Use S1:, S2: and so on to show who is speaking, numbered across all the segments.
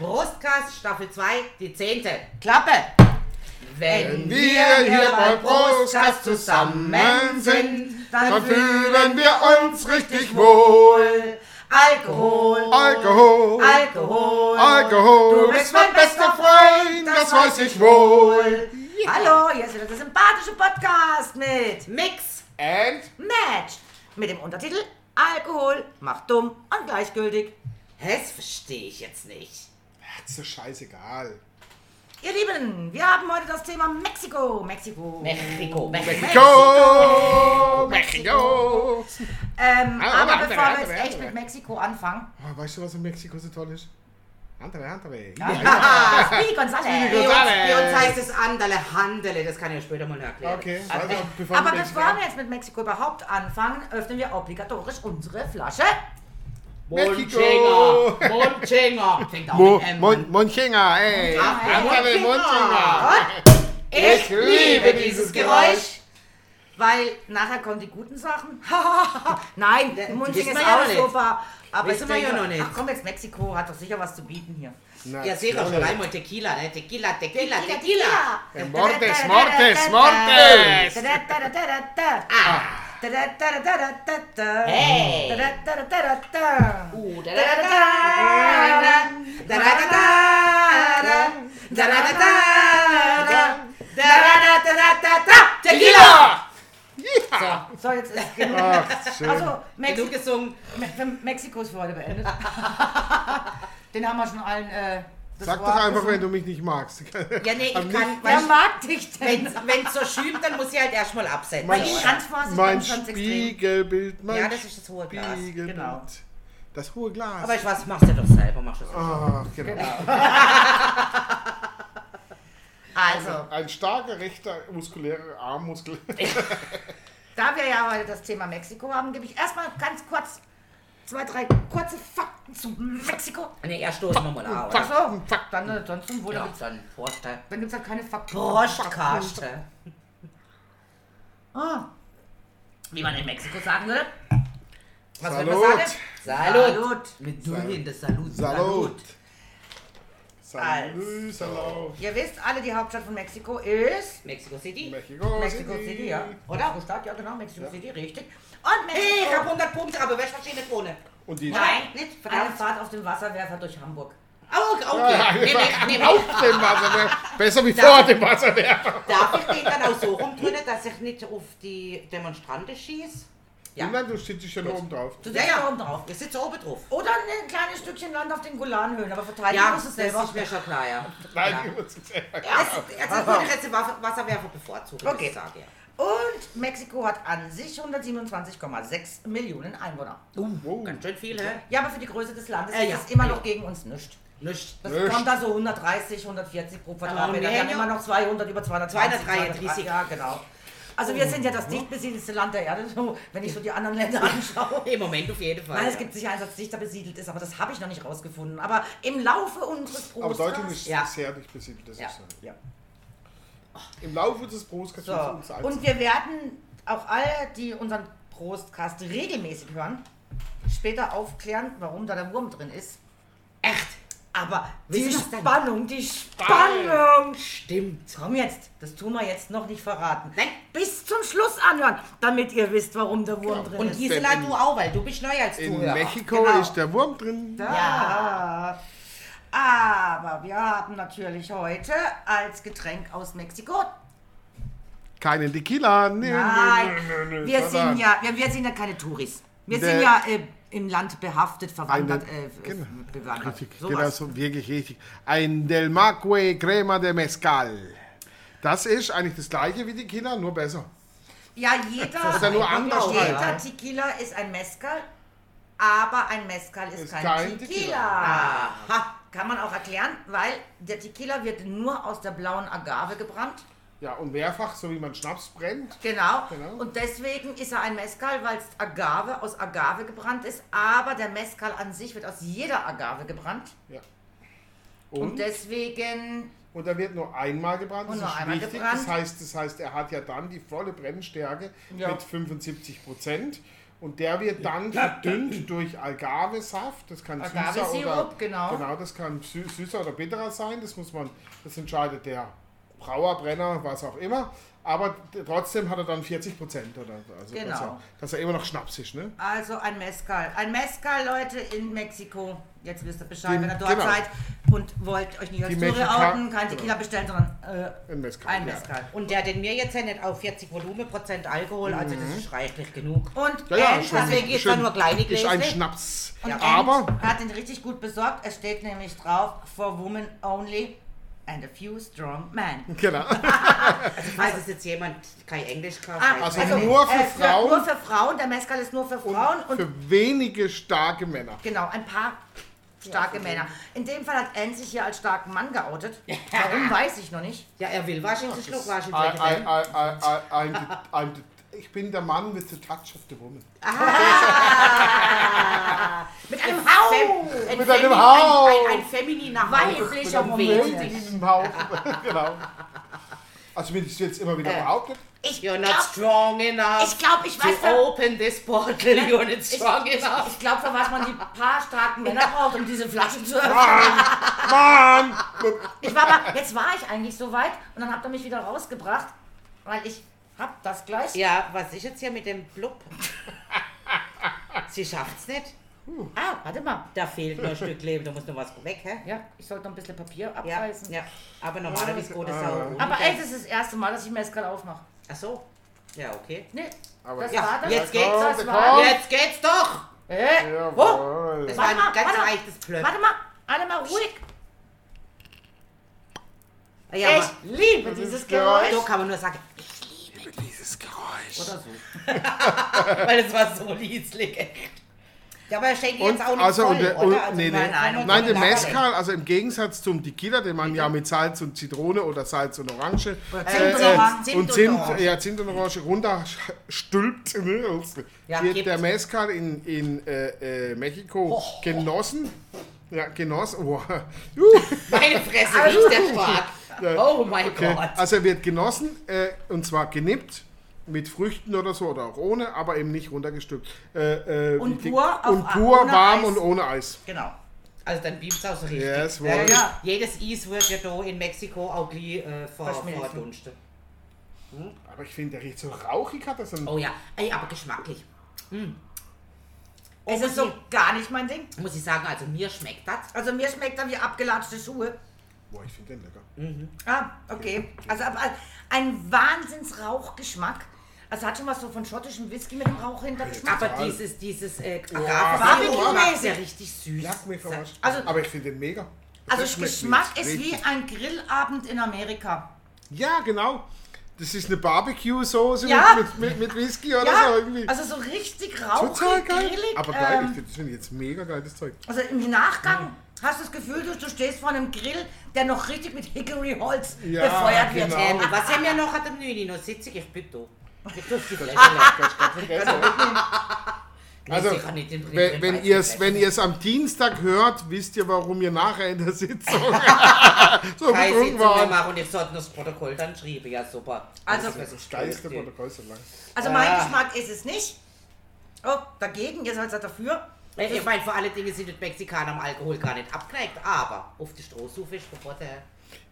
S1: Brustkast Staffel 2, die zehnte.
S2: Klappe!
S1: Wenn
S3: wir hier bei Brustkast zusammen sind, dann fühlen wir uns richtig wohl.
S2: Alkohol,
S3: Alkohol,
S2: Alkohol,
S3: Alkohol,
S2: du bist mein bester Freund,
S3: das weiß ich wohl.
S2: Hallo, hier ist wieder der sympathische Podcast mit
S1: Mix.
S3: And
S2: Match. Mit dem Untertitel Alkohol macht dumm und gleichgültig.
S1: Das verstehe ich jetzt nicht.
S3: Ist so scheißegal.
S2: Ihr Lieben, wir haben heute das Thema Mexiko. Mexiko.
S1: Mexiko, Mexiko.
S3: Go! Mexiko!
S2: Ähm,
S3: Ah,
S2: aber
S3: andere,
S2: bevor wir
S3: andere,
S2: jetzt echt
S3: andere.
S2: mit Mexiko anfangen.
S3: Oh, weißt du, was in Mexiko so toll ist? Andere, andere.
S2: Ah, Speedy Gonzales.
S1: Bei uns,
S3: Gonzales.
S1: bei uns heißt es Andale, Handele, das kann ich ja später mal erklären.
S3: Okay,
S1: Also,
S3: also, bevor
S2: Aber
S3: wir
S2: bevor wir jetzt mit Mexiko überhaupt anfangen, öffnen wir obligatorisch unsere Flasche.
S1: Mundschenga, Mundschenga. Fängt auch
S3: Mo,
S1: mit M
S3: Mon, ey.
S1: Mundfinger.
S3: Monchenga.
S1: Ich liebe dieses Geräusch.
S2: Weil nachher kommen die guten Sachen. Nein,
S1: wissen
S2: ist auch super. Aber
S1: Wissen
S2: ich
S1: wir ja noch nicht.
S2: Ach komm, jetzt Mexiko hat doch sicher was zu bieten hier.
S3: Na,
S1: Ja, sicher, schon einmal Tequila, ne? Tequila, Tequila, Tequila.
S3: Mortes, Mortes, Mortes.
S1: Ah. Hey. Uh, Tequila!
S2: Ja. So, jetzt ist genug.
S3: Ach.
S2: Also,
S1: Mexi
S2: genug
S1: gesungen.
S2: Mexikos Freude beendet. Den haben wir schon allen. Äh, das
S3: Sag doch einfach, wenn du mich nicht magst.
S1: Ja, nee, ich kann,
S2: Wer
S1: weißt
S2: mag dich denn?
S1: wenn es so schümt, dann muss ich halt erstmal absetzen.
S3: Mein Mein. Spiegelbild, mein
S1: Ja, das ist das hohe Glas,
S3: Spiegelbild.
S2: genau.
S3: Das hohe Glas.
S1: Aber ich weiß, machst du doch selber, machst du.
S3: Ach, genau.
S2: Also,
S3: Ein starker, rechter, muskulärer Armmuskel.
S2: da wir ja heute das Thema Mexiko haben, gebe ich erstmal ganz kurz zwei, drei kurze Fakten zu Mexiko.
S1: Nee, erst stoßen wir mal auf.
S2: Ach so, dann äh, sonst zum Wohl.
S1: Ja, dann Vorstell.
S2: Dann gibt es halt keine Fakten.
S1: Prostkaste.
S2: Ah, wie man in Mexiko sagen würde.
S1: Was
S3: Salut.
S1: will man sagen? Salut.
S2: Salut.
S1: Mit Durien, das Salut.
S3: Salut. Salut, salut.
S2: Ihr wisst alle, die Hauptstadt von Mexiko ist
S1: Mexico City.
S3: Mexico,
S2: Mexico City, ja. Oder? Stadt, ja genau, Mexico City, richtig. Und
S1: Hey, ich hab
S2: Mexiko.
S1: 100 Punkte, aber wer versteht nicht ohne?
S3: Und die
S2: Nein,
S1: Nicht?
S2: eine. Fahrt auf dem Wasserwerfer durch Hamburg.
S1: Oh, okay. Nee, nee, nee,
S3: auf dem Wasser. Besser wie vor dem Wasser.
S1: Darf ich den dann auch so rumdrücken, dass ich nicht auf die Demonstranten schieße? Ja.
S3: Nein, du sitzt schon oben drauf.
S2: Du
S1: Ja,
S2: sitzt
S1: ja.
S2: da oben drauf.
S1: Ich sitze oben drauf.
S2: Oder ein kleines Stückchen Land auf den Golanhöhen, aber verteidigen
S1: Ja,
S2: muss
S1: das
S2: es selber.
S1: ist mir schon klar, ja.
S3: Nein,
S1: ja.
S3: ich muss es selber.
S1: Also würde ich jetzt den Wasser- Wasserwerfer bevorzugen,
S2: Okay.
S1: okay. ich sage, ja.
S2: Und Mexiko hat an sich 127,6 Millionen Einwohner.
S3: Oh.
S1: Ganz schön viel, hä?
S2: Ja, aber für die Größe des Landes
S1: Äh,
S2: ist
S1: ja.
S2: es immer
S1: Ja.
S2: noch gegen uns nichts.
S1: Nicht.
S2: Das
S3: Nicht.
S2: kommt da so 130, 140 pro Quadratmeter. Wir haben immer noch 200, über 220.
S1: 233.
S2: Ja, genau. Also wir sind ja das dicht besiedelste Land der Erde, so, wenn ich so die anderen Länder anschaue.
S1: Im Moment auf jeden Fall.
S2: Nein, es gibt sicher eins, das dichter besiedelt ist, aber das habe ich noch nicht rausgefunden. Aber im Laufe unseres
S3: Aber Deutschland ist
S1: Ja.
S3: sehr dicht besiedelt, das
S1: Ja.
S3: ist so.
S2: Ja.
S3: Im Laufe des Brustkast
S2: So,
S3: uns als
S2: und wir werden auch alle, die unseren Prostcast regelmäßig hören, später aufklären, warum da der Wurm drin ist.
S1: Echt?
S2: Aber
S1: Wie
S2: die? Spannung, die Spannung!
S1: Stimmt.
S2: Komm jetzt, das tun wir jetzt noch nicht verraten.
S1: Nein.
S2: Bis zum Schluss anhören, damit ihr wisst, warum der Wurm drin
S1: Und
S2: ist.
S1: Gisela,
S3: in-
S1: du auch, weil du bist neu als
S3: in
S1: Zuhörer.
S3: Mexiko
S2: Genau.
S3: ist der Wurm drin.
S2: Ja. Aber wir haben natürlich heute als Getränk aus Mexiko.
S3: Keinen Tequila. Nee,
S2: Nein,
S3: nee, nee,
S2: wir sind ja, wir, wir sind ja keine Touris. Wir
S3: Der-
S2: sind ja äh, im Land behaftet,
S3: Eine,
S2: verwandert, äh,
S3: genau,
S2: bewandert.
S3: richtig,
S2: Sowas.
S3: genau so, wirklich richtig. Ein Del Macue Crema de Mezcal. Das ist eigentlich das gleiche wie Tequila, nur besser.
S2: Ja, jeder,
S3: ist ja nur anders
S2: jeder
S3: halt.
S2: Tequila ist ein Mezcal, aber ein Mezcal ist,
S3: Ist
S2: kein,
S3: kein
S2: Tequila.
S3: Tequila.
S2: Aha. Kann man auch erklären, weil der Tequila wird nur aus der blauen Agave gebrannt.
S3: Ja, und mehrfach, so wie man Schnaps brennt.
S2: Genau.
S3: Genau.
S2: Und deswegen ist er ein Mezcal, weil es Agave aus Agave gebrannt ist. Aber der Mezcal an sich wird aus jeder Agave gebrannt.
S3: Ja.
S2: Und,
S3: Und,
S2: deswegen,
S3: und er wird nur einmal gebrannt,
S2: Und
S3: das
S2: nur
S3: ist
S2: einmal
S3: wichtig.
S2: gebrannt.
S3: Das heißt, das heißt, er hat ja dann die volle Brennstärke
S2: Ja.
S3: mit 75 Prozent. Und der wird dann verdünnt durch Agavesaft. Das kann süßer oder
S2: genau.
S3: genau, das kann sü süßer oder bitterer sein. Das muss man, das entscheidet der Brauer, Brenner, was auch immer. Aber trotzdem hat er dann 40 Prozent oder so. also
S2: Genau.
S3: dass, er, dass er immer noch Schnaps ist, ne?
S2: Also ein Mezcal. Ein Mezcal, Leute, in Mexiko. Jetzt wisst ihr Bescheid,
S3: Den-
S2: wenn ihr dort
S3: genau.
S2: seid und wollt euch nicht als
S3: Die
S2: Touri outen, kein Tequila bestellen, sondern äh,
S3: Ein Mezcal.
S2: ein
S3: ja.
S2: Mezcal.
S1: Und der den mir jetzt ja nicht auf 40 Volumenprozent Alkohol, also das ist reichlich genug.
S2: Und
S3: Ja, ja,
S2: hat,
S1: deswegen
S3: schon-
S1: dann nur kleine
S3: Ist ein. Schnaps.
S2: und Ant
S3: Aber
S2: hat den richtig gut besorgt. Es steht nämlich drauf, for women only and a few strong men.
S3: genau.
S1: Also falls es jetzt jemand kein Englisch kann,
S2: Ah,
S3: Also
S1: also,
S3: nur für
S2: äh,
S3: Frauen.
S2: Nur für Frauen. Der Mezcal ist nur für Frauen und
S3: Für wenige starke Männer.
S2: Genau, ein paar starke Männer. In dem Fall hat Anne sich hier als starken Mann geoutet. Warum, weiß ich noch nicht.
S1: ja, er will waschen, Schluck waschen.
S3: I, I, I, I, I, I'm the, I'm the, ich bin der Mann with the touch of the woman.
S2: Mit einem Hau!
S1: Ein
S3: Mit einem Hau.
S1: Ein, ein, ein femininer
S2: Weiblicher
S1: Hauch.
S2: Moment.
S3: Diesen Hauch. genau. Also wenn ich es jetzt immer wieder
S1: Äh.
S3: behauptet.
S2: Ich
S1: You're not
S2: glaub-
S1: strong enough
S2: Ich glaube, ich weiß
S1: to open this bottle. You're not
S2: ich,
S1: strong
S2: ich,
S1: enough.
S2: ich glaube, da was man die paar starken Männer braucht, um diese Flaschen zu öffnen.
S3: Mann!
S2: Ich war aber, jetzt war ich eigentlich so weit und dann habt ihr mich wieder rausgebracht, weil ich hab das gleich.
S1: Ja, was ist jetzt hier mit dem Blub? Sie schafft's nicht.
S2: Ah, warte mal.
S1: Da fehlt noch ein Stück Leben, da muss noch was weg, hä?
S2: Ja, ich sollte noch ein bisschen Papier
S1: Ja,
S2: abreißen.
S1: ja. Aber normalerweise geht es
S3: Ah.
S1: auch ohne.
S2: Aber ey, das ist das erste Mal, dass ich Mezcal aufmache.
S1: Ach so. Ja, okay.
S2: Nee,
S3: Aber
S2: das
S1: Ja,
S2: war das.
S1: jetzt geht's.
S2: Das
S3: Komm,
S2: war
S3: komm.
S1: Jetzt geht's doch!
S2: Äh,
S3: Jawohl.
S1: Das war
S2: Warte
S1: ein
S2: mal,
S1: ganz
S2: warte.
S1: leichtes Plöpp.
S2: Warte mal, alle mal ruhig.
S1: Ja,
S2: ich liebe dieses
S3: Geräusch.
S2: Geräusch.
S1: so kann man nur sagen,
S3: Dieses Geräusch.
S1: oder so. Weil es war so lieslig, echt. Ja, aber er schenkt jetzt auch nicht
S3: also,
S1: voll,
S3: und, der- und,
S1: Also,
S3: nee,
S1: nein,
S2: nein,
S1: nein,
S3: Nein, der Mezcal, also im Gegensatz zum Tequila, den man ja mit Salz und Zitrone oder Salz und Orange äh,
S2: Zimt und
S3: äh,
S2: Zimt und
S3: Zimt,
S2: Orange.
S3: ja, Zimt und Orange runterstülpt, ne,
S1: Ja,
S3: wird der Mezcal in, in äh, äh, Mexiko genossen. Ja, genossen. Oh. Uh.
S1: Meine Fresse, riecht der stark. Oh mein
S3: Okay.
S1: Gott.
S3: Also er wird genossen äh, und zwar genippt mit Früchten oder so oder auch ohne, aber eben nicht runtergestückt. Äh, äh,
S2: Und pur auf-
S3: und pur
S2: ohne
S3: warm
S2: Eis.
S3: und ohne Eis.
S2: Genau.
S1: Also dann beamt's auch so richtig.
S3: Yes,
S1: ja, ja. Jedes Eis wird ja da in Mexiko auch gleich äh,
S2: Verschmilzen.
S1: verdunsten.
S3: Aber ich finde, der riecht so rauchig, hat das ein.
S1: Oh ja, Ey, aber geschmacklich.
S2: Es ist so gar nicht mein Ding.
S1: Muss ich sagen, also mir schmeckt das.
S2: Also mir schmeckt er wie abgelatschte Schuhe.
S3: Boah, ich finde den lecker.
S2: Ah, okay. Also ein Wahnsinns-Rauchgeschmack. Also hat schon was so von schottischem Whisky mit dem Rauchhintergeschmack.
S1: Aber dieses, dieses äh,
S2: Barbecue-mäßig.
S1: Agave ja richtig süß.
S3: Lass mich verarscht.
S2: Also-
S3: aber ich finde den mega.
S2: Also
S3: Das schmeckt
S2: Geschmack ist wie
S3: richtig.
S2: ein Grillabend in Amerika.
S3: Ja, genau. Das ist eine Barbecue-Soße
S2: Ja.
S3: mit, mit, mit Whisky oder
S2: Ja,
S3: so irgendwie.
S2: also so richtig
S3: Total
S2: rauchig,
S3: geil.
S2: grillig.
S3: Aber geil, ich
S2: ähm,
S3: finde das finde ich jetzt mega geiles Zeug.
S2: also im Nachgang hast du das Gefühl, du, du stehst vor einem Grill, der noch richtig mit Hickory-Holz
S3: Ja,
S2: befeuert wird.
S3: genau.
S1: Ähm, was haben wir noch? Hat dem Nüni noch sitzig? Ich bitte. Ich durfte die Fläche
S3: Also, wenn, wenn ihr es
S1: Flächen.
S3: wenn ihr's am Dienstag hört, wisst ihr, warum ihr nachher in der Sitzung so betrunken waren.
S1: machen und jetzt sollten das Protokoll dann schreiben. Ja, super.
S2: Also-
S1: Das ist
S3: Das geilste Protokoll so lang.
S2: Also mein
S1: Ja.
S2: Geschmack ist es nicht. Oh, dagegen, ihr seid dafür.
S1: Ich meine, vor allen Dingen sind die Mexikaner am Alkohol gar nicht abgeneigt, aber auf die Strohsuche bevor der.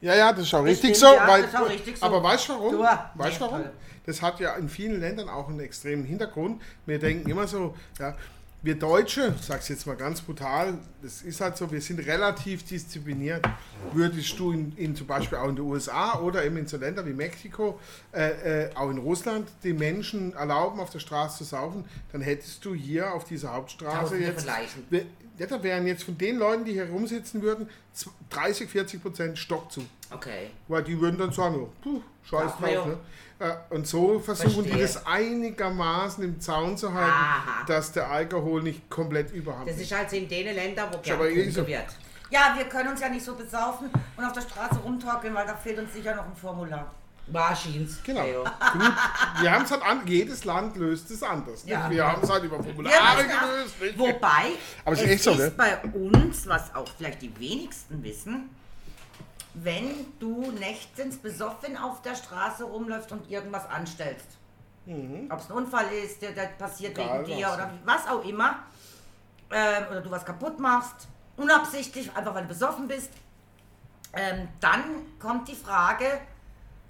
S3: Ja, ja, das ist auch richtig
S2: stimmt,
S3: so.
S2: ja,
S3: weil,
S2: das ist auch richtig so.
S3: Aber weißt du warum?
S2: Du,
S3: weißt
S2: nee,
S3: du warum?
S2: toll.
S3: Das hat ja in vielen Ländern auch einen extremen Hintergrund. Wir denken immer so, ja, wir Deutsche, ich sag's jetzt mal ganz brutal, das ist halt so, wir sind relativ diszipliniert. Würdest du in, in zum Beispiel auch in den USA oder eben in so Ländern wie Mexiko, äh, äh, auch in Russland, den Menschen erlauben, auf der Straße zu saufen, dann hättest du hier auf dieser Hauptstraße jetzt. wir- Ja, da wären jetzt von den Leuten, die hier rumsitzen würden, 30, 40 Prozent Stock zu.
S1: Okay.
S3: Weil die würden dann sagen, puh, scheiß drauf. Ne? Äh, Und so versuchen die
S1: Verstehe.
S3: das einigermaßen im Zaun zu halten,
S1: Aha.
S3: dass der Alkohol nicht komplett überhand
S1: Das ist also in den Ländern, wo getrunken
S3: so.
S1: wird.
S2: Ja, wir können uns ja nicht so besaufen und auf der Straße rumtorkeln, weil da fehlt uns sicher noch ein Formular.
S1: Wahrscheinlich.
S3: Genau. Gut, wir haben es halt an, jedes Land löst es anders.
S2: Ja.
S3: Wir haben es halt über Formulare gelöst.
S2: Wobei,
S3: Aber es
S2: es
S3: ist echt so,
S2: ist
S3: ne?
S2: bei uns, was auch vielleicht die wenigsten wissen, wenn du nächtens besoffen auf der Straße rumläufst und irgendwas anstellst. Ob es ein Unfall ist, der, der passiert
S3: Mhm. Egal
S2: wegen dir
S3: was,
S2: oder was auch immer. Ähm, oder du was kaputt machst, unabsichtlich, einfach weil du besoffen bist. Ähm, dann kommt die Frage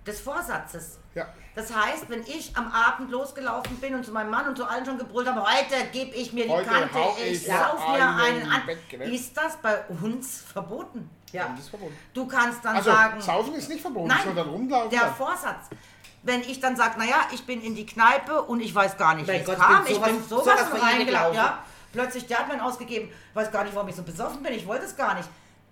S2: des Vorsatzes.
S3: Ja.
S2: Das heißt, wenn ich am Abend losgelaufen bin und zu meinem Mann und zu allen schon gebrüllt habe, heute gebe ich mir die
S3: Heute
S2: Kante, ich
S3: ich
S2: sauf
S3: mir einen
S2: einen an,
S3: weg, ne?
S2: ist das bei uns verboten?
S3: Ja. Das ist verboten.
S2: Du kannst dann
S3: Also,
S2: sagen,
S3: Saufen ist nicht verboten,
S2: Nein,
S3: sondern rumlaufen.
S2: der
S3: dann.
S2: Vorsatz. Wenn ich dann sage, naja, ich bin in die Kneipe und ich weiß gar nicht, wie es kam,
S1: ich
S2: ich
S1: bin sowas-
S2: sowas, reingelaufen,
S1: gelaufen.
S2: ja, plötzlich der hat mir einen ausgegeben, weiß gar nicht, warum ich so besoffen bin, ich wollte es gar nicht.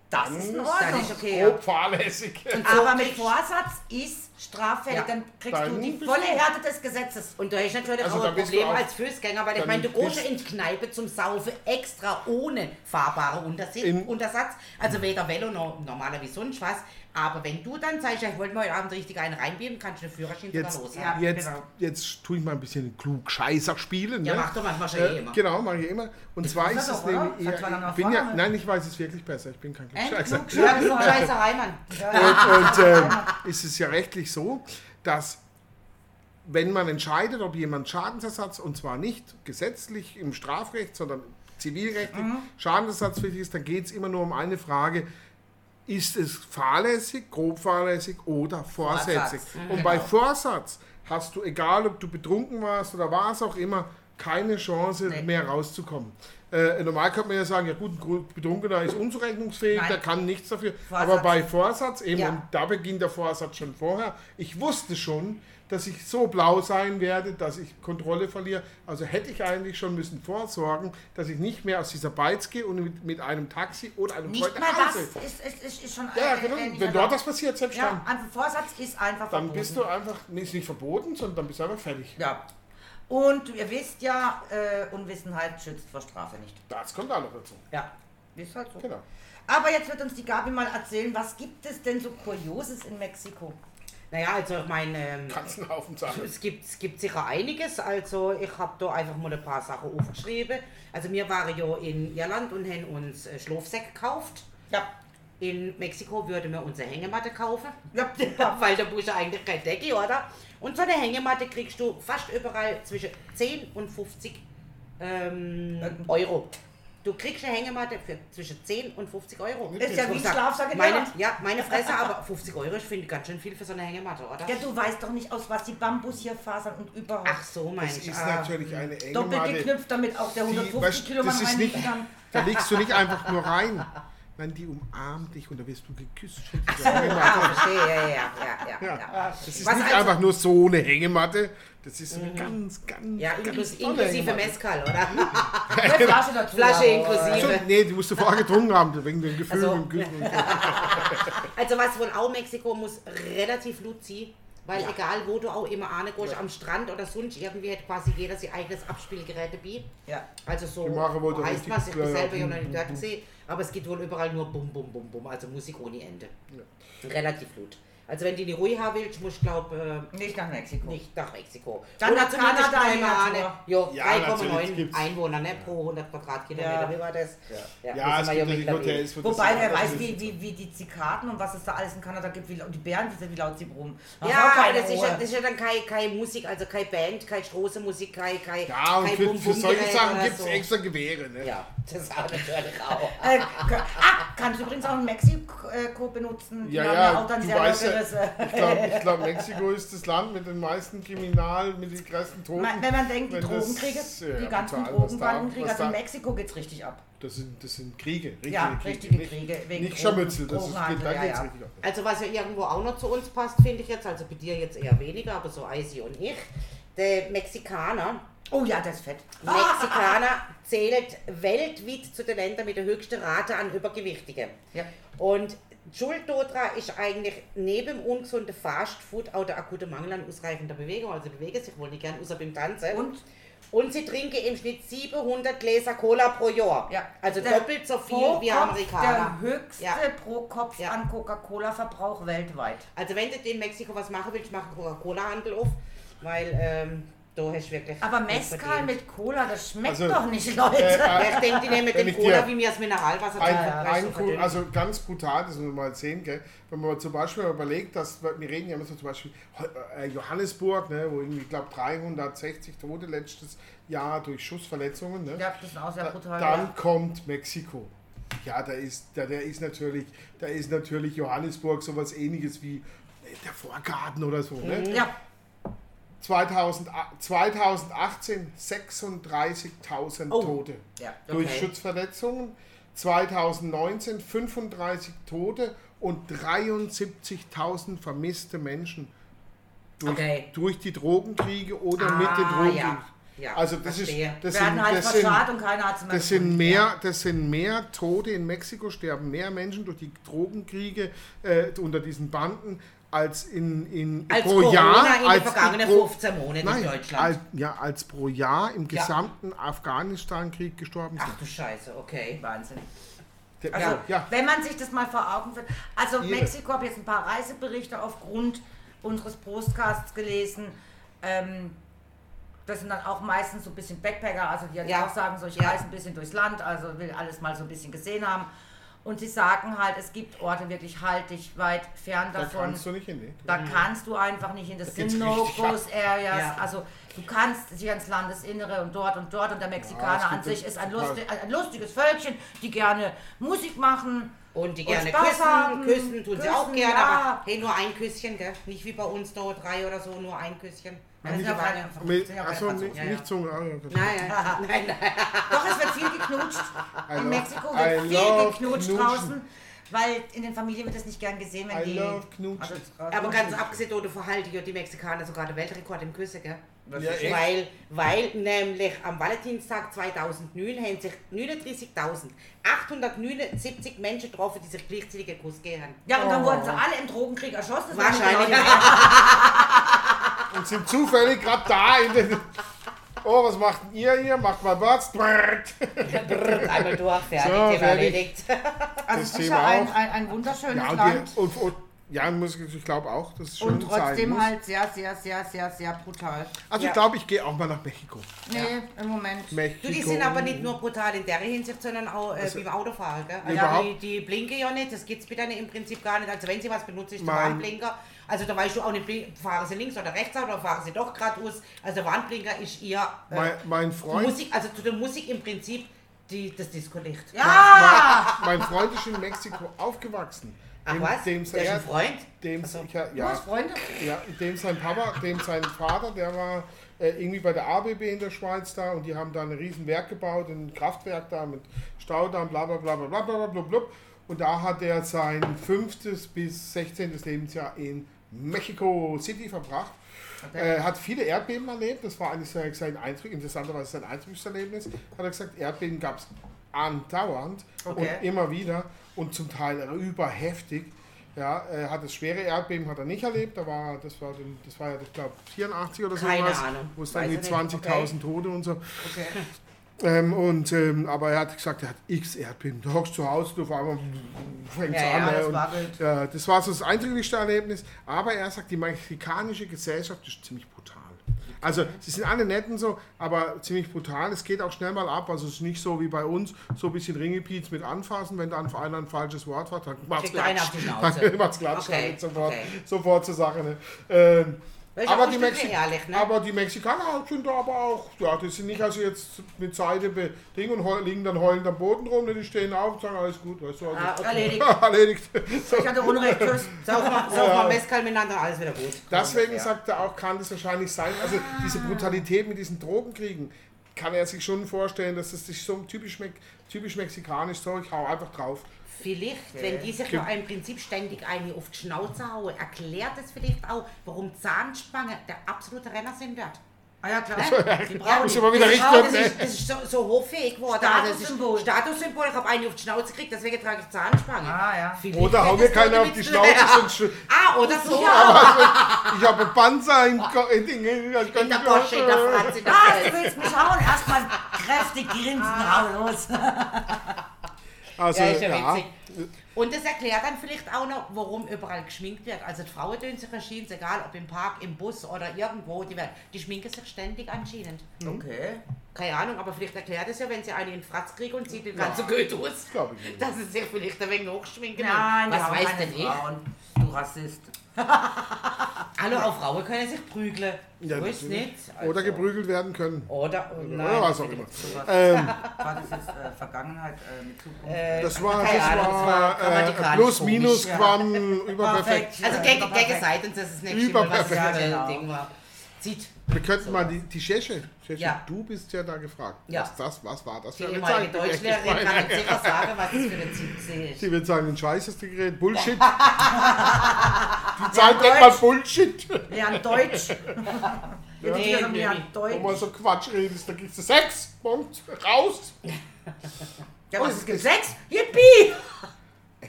S2: Das ist in
S3: Dann
S2: Ordnung.
S1: ist okay, ja.
S3: Grob fahrlässig.
S2: Aber mit Vorsatz ist straffällig,
S1: Ja.
S2: dann kriegst
S3: Dann
S2: du die volle Härte des Gesetzes.
S1: Und da ist natürlich
S3: Also
S1: auch ein Problem
S3: auch-
S1: als Fußgänger, weil ich meine, du gehst
S3: bist-
S1: ja in die Kneipe zum Saufen extra ohne fahrbare Untersatz, also weder Velo noch normaler wie sonst was. Aber wenn du dann sagst, ja, ich wollte mir heute Abend richtig einen reinbieben, kannst du den Führerschein sogar
S3: Jetzt,
S1: los
S2: Ja,
S3: jetzt,
S2: genau.
S3: jetzt tue ich mal ein bisschen klug Scheißer spielen.
S1: Ja,
S3: ne?
S1: mach doch manchmal schon eh
S3: Äh,
S1: immer.
S3: genau, mache ich immer. Und zwar ist es nämlich. Ja, ich bin ja, nein, ich weiß es wirklich besser. Ich bin kein Klugscheißer.
S2: Endklug-
S1: Ja, das ist doch Scheißerei, Mann.
S3: Und, und ähm, ist es ja rechtlich so, dass wenn man entscheidet, ob jemand Schadensersatz, und zwar nicht gesetzlich im Strafrecht, sondern zivilrechtlich schadensersatzpflichtig ist, dann geht es immer nur um eine Frage, ist es fahrlässig, grob fahrlässig oder vorsätzlich.
S1: Vorsatz.
S3: Und bei Vorsatz hast du, egal ob du betrunken warst oder was auch immer, keine Chance
S2: Nee.
S3: mehr rauszukommen. Äh, normal könnte man ja sagen, ja gut, ein Betrunkener ist unzurechnungsfähig,
S2: Nein.
S3: der kann nichts dafür.
S2: Vorsatz.
S3: Aber bei Vorsatz eben,
S1: Ja.
S3: und da beginnt der Vorsatz schon vorher. Ich wusste schon, dass ich so blau sein werde, dass ich Kontrolle verliere. Also hätte ich eigentlich schon müssen vorsorgen, dass ich nicht mehr aus dieser Beiz gehe und mit, mit einem Taxi oder einem
S2: Nicht
S3: Freund
S2: mal
S3: nach
S2: das
S3: Hause.
S2: ist, ist, ist, ist schon
S3: Ja, genau.
S2: äh, nicht
S3: Wenn dort das passiert, selbst
S2: Ja,
S3: dann,
S2: ein Vorsatz ist einfach
S3: dann
S2: verboten.
S3: bist du einfach, nee, ist nicht verboten, sondern dann bist du einfach fertig.
S2: Ja. Und ihr wisst ja, äh, Unwissenheit schützt vor Strafe nicht.
S3: Das kommt auch noch dazu.
S1: Ja.
S2: Ist halt so.
S3: Genau.
S2: Aber jetzt wird uns die Gabi mal erzählen, was gibt es denn so Kurioses in Mexiko?
S1: Naja, also ich meine, ähm,
S3: Haufen Sachen.
S1: es gibt, es gibt sicher einiges. Also ich habe da einfach mal ein paar Sachen aufgeschrieben. Also wir waren ja in Irland und haben uns äh, Schlafsäcke gekauft.
S2: Ja.
S1: In Mexiko würden wir unsere Hängematte kaufen.
S2: Ja.
S1: Weil da brauchst du eigentlich kein Decke, oder? Und so eine Hängematte kriegst du fast überall zwischen 10 und 50 ähm, Euro. Du kriegst eine Hängematte für zwischen 10 und 50 Euro.
S2: Ist ja wie ein
S1: Ich sag,
S2: Schlafsack in
S1: meine. Ja, meine Fresse, aber 50 Euro, ich finde ganz schön viel für so eine Hängematte, oder?
S2: Ja, du weißt doch nicht, aus was die Bambus hier fasern und überhaupt.
S1: Ach so, mein
S3: Das
S1: ich.
S3: ist
S1: Ah.
S3: natürlich eine enge
S2: Doppelt geknüpft, damit auch der
S3: Die,
S2: 150
S3: weißt,
S2: Kilo
S3: das
S2: Mann
S3: ist nicht,
S2: reinliegen kann.
S3: da legst du nicht einfach nur rein. Nein, die umarmt dich und da wirst du geküsst.
S1: Ah, verstehe, ja, ja, ja, ja,
S3: Ja,
S1: ja.
S3: das ist
S1: Was
S3: nicht
S1: also-
S3: einfach nur so eine Hängematte. Das ist so eine ganz, ganz,
S1: Ja,
S3: ganz
S1: inklusive. Mezcal, oder?
S2: Flasche dazu.
S1: Flasche inklusive.
S3: So, nee, die musst du vorher getrunken haben, wegen den Gefühlen
S1: Also-
S3: und Küssen. und so.
S1: Also was wohl auch Mexiko muss relativ laut weil egal wo du auch immer angehst, am Strand oder sonst irgendwie hat quasi jeder sein eigenes Abspielgerät dabei.
S2: Ja.
S1: Also so heißt was, ich bin
S3: ja, ja,
S1: selber ja noch nicht dort gesehen, aber es geht wohl überall nur bum bum bum bum, also Musik ohne Ende. Relativ laut. Also wenn du die Ruhe haben willst, musst du glaube
S2: Nicht nach Mexiko.
S1: nicht nach Mexiko.
S2: Dann nach Kanada
S1: eine-
S2: Natur.
S1: Ja,
S3: Ja, natürlich
S1: 3,9
S3: gibt's.
S1: Einwohner ne, pro 100 Quadratkilometer.
S2: Ja.
S1: Wie war das?
S3: Ja,
S1: da
S3: es
S1: sind wir
S3: gibt ja die
S1: mittlerweile.
S3: Hotels,
S2: Wobei, wer weiß, wie, wie, wie die Zikaden und was es da alles in Kanada gibt, wie, und die Bären, wie, wie laut sie brummen.
S1: Ja, aber das ist, ja, das ist ja dann keine, keine Musik, also keine Band, keine Straßenmusik, keine, keine,
S3: Ja, und
S1: kein
S3: für, für
S1: Bum-Bum-Gerät
S3: solche Sachen gibt es
S1: so.
S3: extra Gewehre. Ne?
S1: Ja, das auch natürlich auch.
S2: Äh, ah, kannst du übrigens auch in Mexiko benutzen. Die
S3: Ja,
S2: haben
S3: ja,
S2: auch dann
S3: du
S2: sehr
S3: weißt ich glaube, glaub, Mexiko ist das Land mit den meisten Kriminal, mit den größten.
S2: Ma- Wenn man denkt, die Drogenkriege,
S3: ja,
S2: die ganzen Drogenbandenkriege, also in Mexiko geht's richtig ab.
S3: Das sind, das sind Kriege, richtige
S2: Ja,
S3: Kriege.
S2: richtige
S3: nicht,
S2: Kriege, wegen
S3: Nicht Scharmützel, das ist, da
S2: ja,
S3: geht's
S2: ja.
S3: richtig ab.
S1: Also was ja irgendwo auch noch zu uns passt, finde ich jetzt, also bei dir jetzt eher weniger, aber so Eisi und ich, der Mexikaner,
S2: Oh ja, das ist fett.
S1: Mexikaner zählt weltweit zu den Ländern mit der höchsten Rate an Übergewichtigen.
S2: Ja.
S1: Und Schuld daran ist eigentlich neben ungesunden Fastfood auch der akute Mangel an ausreichender Bewegung. Also sie bewegen sich wohl nicht gern, außer beim Tanzen.
S2: Und?
S1: Und sie trinken im Schnitt 700 Gläser Cola pro Jahr.
S2: Ja.
S1: Also
S2: Der
S1: doppelt so viel wie Amerikaner.
S2: Der höchste
S1: Ja.
S2: pro Kopf
S1: Ja.
S2: an Coca-Cola-Verbrauch weltweit.
S1: Also wenn du in Mexiko was machen willst, mach einen Coca-Cola-Handel auf, weil ähm, Da hast du wirklich.
S2: Aber Mezcal mit Cola, das schmeckt
S3: Also,
S2: doch nicht, Leute.
S3: äh,
S1: Ja, Ich denke, die nehmen den Cola wie mir das Mineralwasser
S3: Ein,
S1: Vergleich
S3: ein,
S1: verdünnt.
S3: also ganz brutal, das muss man mal sehen, gell? wenn man zum Beispiel überlegt, dass wir reden ja immer so zum Beispiel äh, Johannesburg, ne, wo irgendwie, ich glaube 360 Tote letztes Jahr durch Schussverletzungen. Ne?
S2: Ja, das ist auch sehr
S3: Da-
S2: brutal.
S3: Dann
S2: ja.
S3: kommt Mexiko. Ja, da ist, da, der ist natürlich, da ist natürlich Johannesburg sowas ähnliches wie äh, der Vorgarten oder so. Ne?
S2: Ja,
S3: 2000, 2018 36.000
S1: Oh.
S3: Tote
S2: ja.
S3: durch
S1: Okay.
S3: Schutzverletzungen. 2019 35 Tote und 73.000 vermisste Menschen durch,
S2: Okay.
S3: durch die Drogenkriege oder
S1: Ah,
S3: mit den Drogenkriegen.
S1: ja. Ja,
S3: also das ist
S1: verstehe.
S3: das
S2: werden
S3: sind,
S2: halt
S3: das sind,
S2: und keiner hat es
S3: das sind mehr, das sind mehr Tote in Mexiko, sterben mehr Menschen durch die Drogenkriege äh, unter diesen Banden als in, in
S1: Als
S3: pro
S1: Corona
S3: Jahr
S1: in den
S3: als
S1: vergangenen
S3: pro-
S1: 15 Monaten
S3: Nein,
S1: in Deutschland.
S3: Als, ja, als pro Jahr im
S1: Ja.
S3: gesamten Afghanistan-Krieg gestorben sind.
S1: Ach du Scheiße, okay.
S2: Wahnsinn. Also,
S3: ja, ja.
S2: wenn man sich das mal vor Augen führt. Also,
S3: Ihre.
S2: Mexiko habe jetzt ein paar Reiseberichte aufgrund unseres Postcasts gelesen. Ähm, das sind dann auch meistens so ein bisschen Backpacker, also die halt
S1: Ja.
S2: auch sagen, so ich
S1: Ja.
S2: reise ein bisschen durchs Land, also will alles mal so ein bisschen gesehen haben. Und sie sagen halt, es gibt Orte wirklich haltig weit fern
S3: Da
S2: davon.
S3: kannst du nicht hin. Ne?
S2: Da kannst du einfach nicht hin. Das
S3: geht's
S2: sind No-Ghost-Areas.
S1: Ja.
S2: Also du kannst dich ans Landesinnere und dort und dort. Und der
S3: Ja,
S2: Mexikaner
S3: es
S2: an sich ist ein,
S3: paar-
S2: lusti ein lustiges Völkchen, die gerne Musik machen.
S1: Und die
S2: Und
S1: gerne
S2: Spaß
S1: küssen,
S2: haben.
S1: küssen tun sie auch
S2: Küssen,
S1: gerne,
S2: ja.
S1: aber hey, nur ein Küsschen, gell? Nicht wie bei uns da drei oder so, nur ein Küsschen.
S2: Das sind ja keine
S3: achso, nicht,
S1: ja, ja.
S3: nicht Zunge.
S1: Nein, nein, nein.
S2: Doch, es wird viel geknutscht.
S3: I
S2: In Mexiko
S3: I
S2: wird viel geknutscht
S3: knutschen.
S2: draußen, weil in den Familien wird das nicht gern gesehen, wenn
S3: I
S2: die...
S3: love.
S2: Also,
S1: Aber ganz abgesehen davon verhalten ja die Mexikaner sogar den Rekord im Küssen, gell?
S3: Ja?
S1: Weil, weil nämlich am Valentinstag 2009 haben sich 39.879 Menschen getroffen, die sich gleichzeitig einen Kuss geben.
S2: Ja, und dann
S3: Oh.
S2: wurden sie alle im Drogenkrieg erschossen.
S1: Wahrscheinlich.
S3: Und sind zufällig gerade da in den. Oh, was macht ihr hier? Macht mal was.
S1: Brrr, Einmal durch, fertig,
S3: So,
S1: Thema
S3: fertig.
S1: erledigt.
S2: Also
S3: Das
S2: es ist ja ein, ein, ein wunderschönes
S3: Ja, und,
S2: Land.
S3: die, und, und ja, muss ich, ich glaube auch, dass es schön
S2: Und trotzdem halt sehr, sehr, sehr, sehr, sehr brutal.
S3: Also
S1: Ja.
S3: ich glaube, ich gehe auch mal nach Mexiko.
S2: Nee, im Moment.
S3: Mexiko.
S1: Du, die sind aber nicht nur brutal in der Hinsicht, sondern auch äh, beim Autofahren. Gell? Also
S3: Überhaupt-
S1: die, die blinken ja nicht, das gibt es bitte im Prinzip gar nicht. Also wenn sie was benutzen, ist der
S3: Mein-
S1: Warnblinker. Also da weißt du auch nicht, fahren sie links oder rechts oder fahren sie doch geradeaus. Also der Warnblinker ist ihr äh,
S3: Mein, mein Freund,
S1: Musik, also zu der Musik im Prinzip die, das Disco-Licht.
S2: Ja!
S3: mein Freund ist in Mexiko aufgewachsen.
S1: Ach
S3: Dem-
S1: was?
S3: Dem,
S1: der ist ein Freund?
S3: dem,
S1: Ach so.
S3: ich, ja, ja,
S2: Freunde?
S3: Ja, dem sein Papa, dem sein Vater, der war äh, irgendwie bei der ABB in der Schweiz da und die haben da ein riesen Werk gebaut, ein Kraftwerk da mit Staudamm, bla bla bla bla bla bla bla bla. Und da hat er sein fünftes bis 16. Lebensjahr in Mexico City verbracht.
S2: Okay.
S3: Er hat viele Erdbeben erlebt, das war eigentlich sein, Eindruck, interessanterweise sein Eindruckserlebnis. Hat er gesagt, Erdbeben gab es andauernd
S2: Okay.
S3: und immer wieder und zum Teil überheftig. Ja, er hat das schwere Erdbeben hat er nicht erlebt, da war, das war, das war ja, ich glaube, 84 oder so
S1: Keine
S3: was, wo es dann die
S1: ich nicht.
S3: 20.000 Tote und so.
S2: Okay.
S3: Ähm, und, ähm, aber er hat gesagt, er hat x Erdbeben. Du hockst zu Hause, du auf einmal fängt
S1: Ja,
S3: an.
S1: ja,
S3: ne,
S2: das
S3: und,
S2: wackelt.
S3: ja, das war so das eindrücklichste Erlebnis. Aber er sagt, die mexikanische Gesellschaft ist ziemlich brutal. Also, sie sind alle nett und so, aber ziemlich brutal. Es geht auch schnell mal ab. Also, es ist nicht so wie bei uns, so ein bisschen Ringepiez mit anfassen. Wenn dann einer ein falsches Wort hat, dann macht's
S1: auf die Schnauze.
S3: Dann macht's klatsch,
S1: Okay,
S3: dann sofort,
S1: okay.
S3: sofort zur Sache. Ne? Ähm,
S1: Ist
S3: aber, die Mexi
S1: ne?
S3: aber die Mexikaner sind da aber auch, ja, die sind nicht also jetzt mit Seite bedingt und liegen dann heulend am Boden rum, ne? die stehen auf und sagen, alles gut, weißt du, also,
S1: Ah.
S2: Erledigt.
S3: erledigt. So.
S2: Ich hatte Unrecht. Tschüss.
S1: Sauf mal, sauf mal Mezcal miteinander, alles wieder gut.
S3: Deswegen
S2: Ja.
S3: sagt er auch, kann das wahrscheinlich sein, also diese Brutalität mit diesen Drogenkriegen, kann er sich schon vorstellen, dass das sich so typisch, typisch mexikanisch so, ich hau einfach drauf.
S1: Vielleicht, wenn die sich ja im Prinzip ständig eine auf die Schnauze hauen, erklärt es vielleicht auch, warum Zahnspange der absolute Renner sind dort.
S2: Ah ja, klar. Die
S1: Ja,
S2: brauchen die.
S3: aber wieder
S1: das
S3: richtig,
S1: das,
S3: ne?
S1: ist, das ist so, so hochfähig geworden. Also
S2: Statussymbol.
S1: Statussymbol. Ich habe eine auf die Schnauze gekriegt, deswegen trage ich Zahnspange.
S2: Ah ja.
S1: Vielleicht
S3: Oder hau mir
S1: das
S3: keiner
S1: damit
S3: auf die Schnauze,
S1: Ja. Ah, oder so.
S3: ich habe Panzer in, in.
S1: In der Gosche, in der Fratze, in der
S2: Ah, du willst mich hauen? Erstmal kräftig grinsen, hau los.
S3: Also,
S1: ja, ist ja,
S3: ja.
S1: witzig. Und das erklärt dann vielleicht auch noch, warum überall geschminkt wird. Also die Frauen tun sich erschien, egal ob im Park, im Bus oder irgendwo, die, werden, die schminken sich ständig anscheinend.
S2: Okay.
S1: Keine Ahnung, aber vielleicht erklärt es ja, wenn sie einen in den Fratz kriegen und sieht den ganzen Goethe aus.
S3: Glaube ich nicht.
S1: Dass es sich vielleicht ein wenig hochschminken.
S2: Nein,
S1: was weiß denn ich?
S2: Du Rassist.
S1: Alle auch Frauen können sich prügeln.
S3: Ja,
S1: so ist nicht. Also,
S3: Oder geprügelt werden können.
S1: Oder, oh nein,
S3: Oder was auch immer. Ähm,
S2: War das jetzt äh, Vergangenheit äh, mit Zukunft?
S1: Äh,
S3: das war, das
S1: Ahnung, das
S3: war,
S1: war
S3: äh, plus, minus,
S2: ja.
S3: Quam, überperfekt.
S1: Also Gag. Gag das ist nicht schlimm, was
S2: Ja, genau.
S1: Ding war. Zieht.
S3: Wir könnten mal die, die Schäsche, Schäsche,
S1: Ja.
S3: du bist ja da gefragt.
S1: Ja.
S3: Was, das, was war das
S1: Die
S3: für eine Zeit?
S1: Deutschlehrerin kann uns sicher sagen, was das für eine Zeit ist.
S3: Sie wird sagen, ein scheißeste Gerät, Bullshit. die Zeit nennt man Bullshit.
S2: Lernen Deutsch. Wir
S1: Nee, nee, nee.
S3: Wenn
S2: Deutsch.
S3: man so Quatsch redest, dann kriegst du Sex. Punkt. Raus.
S2: Ja,
S3: Oh,
S2: was
S3: es
S2: es gibt sechs? Yippie!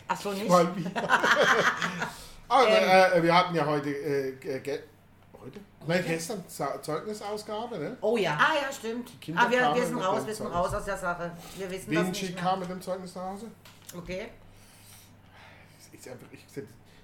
S2: Ach so, nicht?
S3: Mal wieder. Aber
S1: Ähm.
S3: äh, wir hatten ja heute, äh? Nein, gestern Ze- Zeugnisausgabe, ne?
S1: Oh ja.
S2: Ah ja, stimmt.
S3: Kinder
S2: Ah, wir, wir sind raus, wir sind raus aus der Sache. Wir wissen das
S3: Vinci
S2: nicht mehr.
S3: kam mit dem Zeugnis nach Hause.
S2: Okay.
S3: Das ist einfach, ich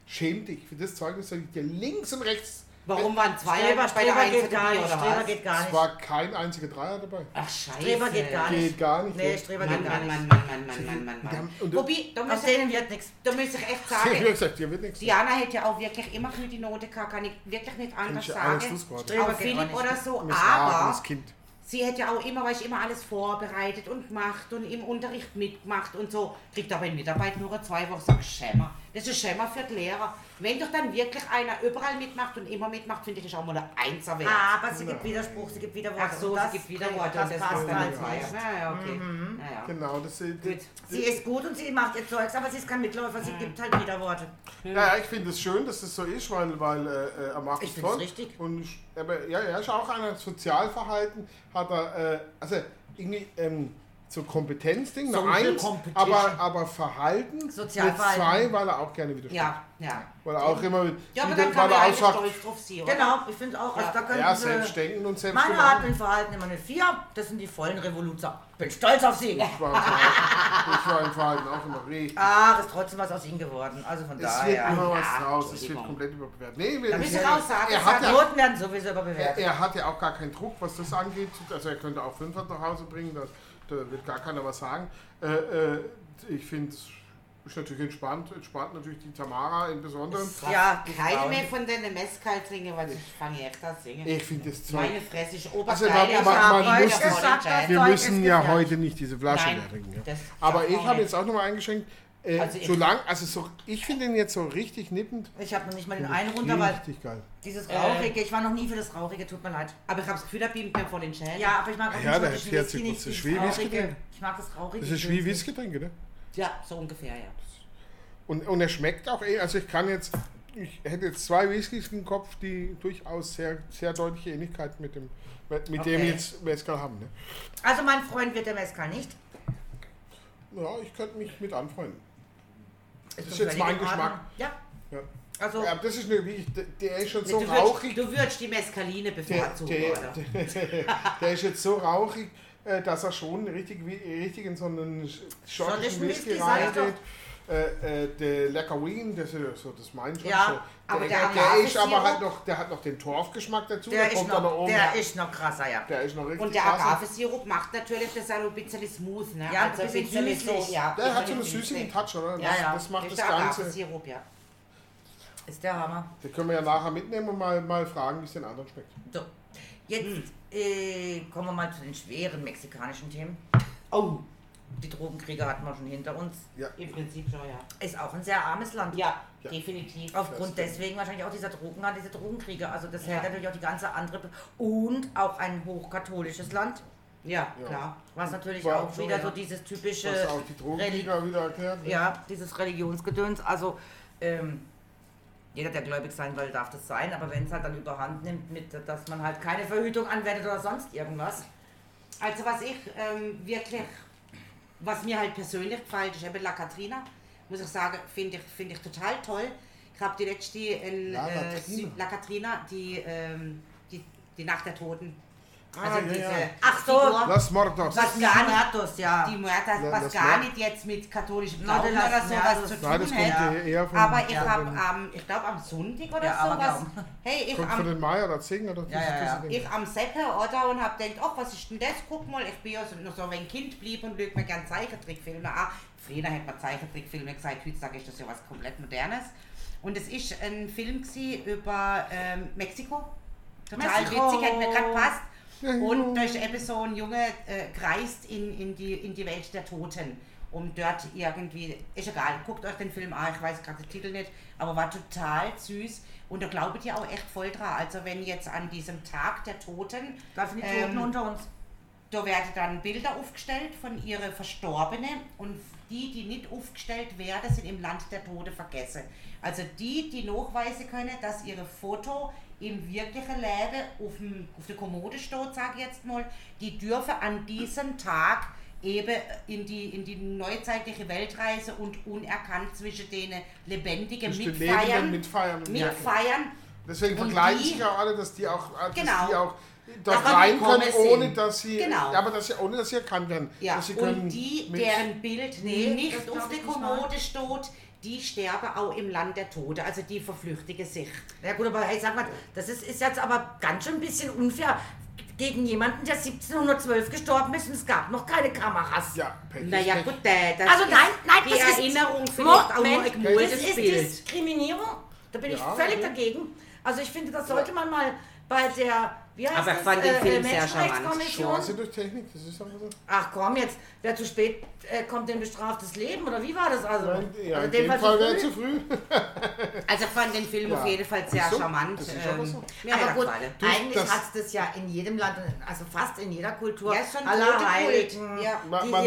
S3: schäm dich. Für das Zeugnis soll ich dir links und rechts.
S1: Warum waren zwei
S2: Streber,
S1: bei der
S2: Streber geht gar nicht. Streber
S1: was?
S2: geht gar
S3: Es
S2: nicht.
S3: war kein einziger Dreier dabei.
S1: Ach scheiße.
S2: Streber geht gar nicht.
S3: Geht gar nicht.
S2: Nee, Streber
S1: Mann,
S2: geht gar
S1: Mann,
S2: nicht.
S1: Mann, Mann, Mann, Mann, Mann, Mann, Mann.
S3: und-
S1: Wobei, da muss,
S2: denen
S1: ich,
S2: wird nichts.
S1: da muss ich echt
S3: Ich habe
S1: sagen,
S3: gesagt, dir wird nichts.
S1: Diana hätte ja auch wirklich immer für die Note gehabt, kann ich wirklich nicht anders
S3: ich
S1: sagen.
S2: Streber
S1: Auch
S2: geht
S1: Philipp oder so, aber
S3: Kind.
S1: sie hätte ja auch immer, weil ich immer alles vorbereitet und gemacht und im Unterricht mitgemacht und so, kriegt aber in Mitarbeit nur zwei Wochen so Schämmer. Das ist Schämmer für die Lehrer. Wenn doch dann wirklich einer überall mitmacht und immer mitmacht, finde ich das auch mal ein Einser wert.
S2: Aber sie gibt Widerspruch, sie gibt Widerworte.
S1: Ach so,
S2: das
S1: gibt wieder
S2: kriegt-
S1: Worte
S2: Das
S1: und das
S2: passt
S1: passt dann
S2: halt nicht.
S1: Ja, ja, okay. Naja.
S3: Genau, das ist.
S1: Gut.
S2: Sie ist gut und sie macht ihr Zeugs, aber sie ist kein Mitläufer, sie gibt halt Widerworte.
S3: Ja, ich finde es schön, dass das so ist, weil, weil äh, er macht
S2: Ich
S3: es toll.
S2: richtig.
S3: Und ich- aber, ja, er ist auch einer Sozialverhalten, hat er, äh, also irgendwie ähm, so Kompetenzding, eine Eins, aber, aber Verhalten
S2: Sozialverhalten.
S3: eine Zwei, weil er auch gerne widerspricht.
S1: Ja, ja.
S3: Weil er auch immer
S1: Ja, aber
S3: wieder,
S1: dann kann
S3: weil
S1: man
S3: er auch sagt,
S1: stolz drauf oder?
S2: Genau, ich finde auch, also
S1: Ja.
S2: da können
S3: ja,
S2: sie...
S3: selbstdenken und selbst
S2: Meine Art und Verhalten immer eine 4, das sind die vollen Revoluzer. Bin stolz auf sie.
S3: Ich war, im Verhalten, auch immer richtig.
S2: Ah, ist trotzdem was aus ihnen geworden. Also von
S3: Es wird
S2: daher.
S3: immer was
S1: ja,
S3: draus, es wird komplett überbewertet. Nee, wir,
S1: Da müssen
S3: er,
S1: wir auch sagen,
S3: er, hat ja,
S2: Noten werden sowieso
S3: er,
S2: überbewertet.
S3: er hat ja auch gar keinen Druck, was das angeht. Also er könnte auch Fünfer nach Hause bringen, da, da wird gar keiner was sagen. Äh, äh, ich finde es ist natürlich entspannt, entspannt natürlich die Tamara im Besonderen.
S2: Ja,
S1: Keine mehr von den Mescal trinken, weil ich fange echt an singen.
S3: Ich finde das Zeug.
S1: Meine Fresse ist
S3: Also,
S1: obergeil.
S3: man-
S1: Ich
S3: man- man
S1: wieder
S3: muss das-. Wir müssen ja heute nicht diese Flasche
S1: Nein,
S3: mehr trinken. Ja. Aber ich
S1: man
S3: habe jetzt auch nochmal eingeschenkt, äh,
S1: Also ich-
S3: solange, also so, ich finde den jetzt so richtig nippend.
S2: Ich habe noch nicht mal den einen runter, weil
S3: Richtig geil.
S2: dieses
S1: Äh.
S2: Rauchige, ich war noch nie für das Rauchige, tut mir leid.
S1: Aber ich habe das Gefühl, da beamt mir vor den Schäden.
S2: Ja, aber ich mag auch
S3: Ja,
S2: nicht
S3: 40
S2: Whisky nicht,
S3: Prozent.
S2: dieses
S3: Schwer Whisky
S2: Rauchige.
S3: drin.
S2: Ich mag das Rauchige.
S3: Das ist wie Whisky trinken, ne?
S1: ja, so ungefähr, ja.
S3: Und, und er schmeckt auch eh, also ich kann jetzt, ich hätte jetzt zwei Whiskys im Kopf, die durchaus sehr, sehr deutliche Ähnlichkeit mit dem, mit mit dem
S2: Okay.
S3: jetzt Mezcal haben. Ne?
S2: Also mein Freund wird der Mezcal nicht.
S3: Ja, ich könnte mich mit anfreunden.
S2: Ist
S3: ist jetzt mein. Geschmack.
S2: Ja,
S3: Ja.
S2: also
S3: Ja, das ist eine, der- der ist schon so
S1: du, würdest,
S3: rauchig.
S1: du würdest die Mescaline
S3: Der,
S1: bevorzugen,
S3: der,
S1: oder?
S3: der, der ist jetzt so rauchig, äh, dass er schon richtig, richtig in so einen schottischen Whisky reingeht. Äh, äh, der Lecker Wien, das ist ja so das mein schon
S2: Ja,
S3: so.
S1: aber
S3: der,
S1: der
S3: der, der ist aber halt noch, der hat noch den Torfgeschmack dazu.
S2: der, ist
S3: kommt dann
S2: noch,
S3: oben.
S2: der ist noch krasser, ja.
S3: Der ist noch richtig
S1: Und der. Agave-Sirup macht natürlich das auch ein bisschen smooth, ne?
S2: Ja,
S1: also
S2: ein bisschen süßlich.
S1: ja.
S3: Der hat so einen süßigen
S1: süßlich.
S3: Touch, oder?
S2: Ja,
S3: Das,
S2: ja.
S3: das macht
S1: Das
S3: das
S1: ist der
S3: Ganze.
S1: Agave-Sirup, ja.
S2: Ist der Hammer.
S3: Den können wir ja nachher mitnehmen und mal, mal fragen, wie es den anderen schmeckt.
S2: So, jetzt äh, kommen wir mal zu den schweren mexikanischen Themen.
S1: Oh,
S2: Die Drogenkriege hatten wir schon hinter uns.
S3: Ja.
S1: im Prinzip schon, ja.
S2: Ist auch ein sehr armes Land.
S1: Ja,
S3: Ja.
S1: definitiv.
S2: Aufgrund deswegen wahrscheinlich auch dieser Drogen, diese Drogenkriege. Also das
S1: Ja.
S2: hält natürlich auch die ganze andere und auch ein hochkatholisches Land,
S1: Ja,
S3: Ja.
S1: klar.
S2: was natürlich
S3: War
S2: auch
S3: so,
S2: wieder
S1: ja.
S2: so dieses typische
S3: Was auch die Drogenliga wieder erklärt. ne?
S2: ja, dieses Religionsgedöns. Also ähm, jeder, der gläubig sein will, darf das sein, aber wenn es halt dann überhand nimmt, mit, dass man halt keine Verhütung anwendet oder sonst irgendwas.
S1: Also was ich ähm, wirklich, was mir halt persönlich gefällt, ist eben La Catrina. Muss ich sagen, finde ich, finde ich total toll. Ich habe die letzte in
S3: La
S1: äh,
S3: Catrina.
S1: Sü- La Catrina, die, ähm, die, die Nacht der Toten. Also
S3: ja,
S1: diese
S3: ja.
S2: Ach so.
S1: Figur, was gar nicht,
S2: Muertos, ja.
S1: die Muertas,
S3: Ja,
S1: was gar nicht jetzt mit katholischem Glauben oder
S2: ja,
S1: sowas zu tun
S3: Nein, das kommt
S1: hat.
S3: eher von...
S1: Aber ich
S3: von
S1: habe
S3: den-
S1: am, ich glaube am Sonntag oder
S2: Ja,
S1: sowas, hey, ich
S3: Kommt
S1: am,
S3: den Maya oder Zing oder
S2: Ja, ja, ja.
S1: ich am Seppe oder und hab gedacht, ach, was ist denn das? Guck mal, ich bin ja so, noch so ein Kind blieb und lügt mir gern Zeichentrickfilme an. Früher hätte man Zeichentrickfilme gesagt, heutzutage ist das ja was komplett Modernes. Und es ist ein Film über ähm, Mexiko. Total
S2: Mexiko.
S1: witzig, hat mir gerade passt. Und da ist eben so ein Junge äh, kreist in, in, die, in die Welt der Toten, um dort irgendwie, ist egal, guckt euch den Film an, ich weiß gerade den Titel nicht, aber war total süß und da glaubet ihr auch echt voll dran. Also wenn jetzt an diesem Tag der Toten,
S2: Da sind die Toten
S1: Ähm,
S2: unter uns.
S1: da werden dann Bilder aufgestellt von ihren Verstorbenen und die, die nicht aufgestellt werden, sind im Land der Tode vergessen. Also die, die nachweisen können, dass ihre Foto im wirklichen Leben auf, dem, auf der Kommode steht, sage ich jetzt mal, die dürfen an diesem Tag eben in die, in die neuzeitliche Weltreise und unerkannt zwischen den Lebendigen
S3: Zwischen den
S1: mitfeiern.
S3: Lebenden mitfeiern.
S1: mitfeiern.
S3: Deswegen vergleichen
S1: die-
S3: sich ja alle, dass die auch, dass
S1: Genau.
S3: die auch
S1: die
S3: rein können, ohne dass sie,
S1: Genau.
S3: ja, aber dass sie, ohne dass sie erkannt werden.
S1: Ja,
S3: dass sie können
S1: und die, deren Bild
S2: Nee,
S1: nicht auf der Kommode steht, die sterben auch im Land der Tode, also die verflüchtigen sich.
S2: Ja gut, aber hey, sag mal, das ist, ist jetzt aber ganz schön ein bisschen unfair gegen jemanden, der 1712 gestorben ist und es gab noch keine Kameras.
S3: Ja, Pech ist
S1: Naja
S3: Pech.
S1: gut, äh, das
S2: Also
S1: ist
S2: nein, nein,
S1: die
S2: das ist-
S1: Erinnerung vielleicht auch nur ein
S2: das ist
S1: Bild.
S2: Diskriminierung. Da bin ich
S3: Ja,
S2: völlig
S3: okay.
S2: dagegen. Also ich finde, das sollte man mal bei der, wie heißt
S1: Aber ich
S2: das,
S1: fand den
S2: äh,
S1: Film sehr charmant.
S3: Chance durch Technik, das ist einfach so.
S2: Ach komm jetzt, wer zu spät äh, kommt, den bestraftes Leben oder wie war das also?
S3: Ja,
S2: also
S3: in dem Fall wäre zu früh.
S1: Also ich fand den Film
S3: Ja.
S1: auf jeden Fall sehr
S3: Wieso?
S1: charmant.
S3: Das ist aber
S1: ähm,
S3: so.
S1: Hat
S2: aber
S1: er
S2: gut.
S3: Du,
S2: eigentlich hat es das ja in jedem Land, also fast in jeder Kultur,
S1: Ja, schon
S2: aller
S1: tote Kult.
S2: Heiligen,
S1: Ja.
S2: Die
S3: man muss-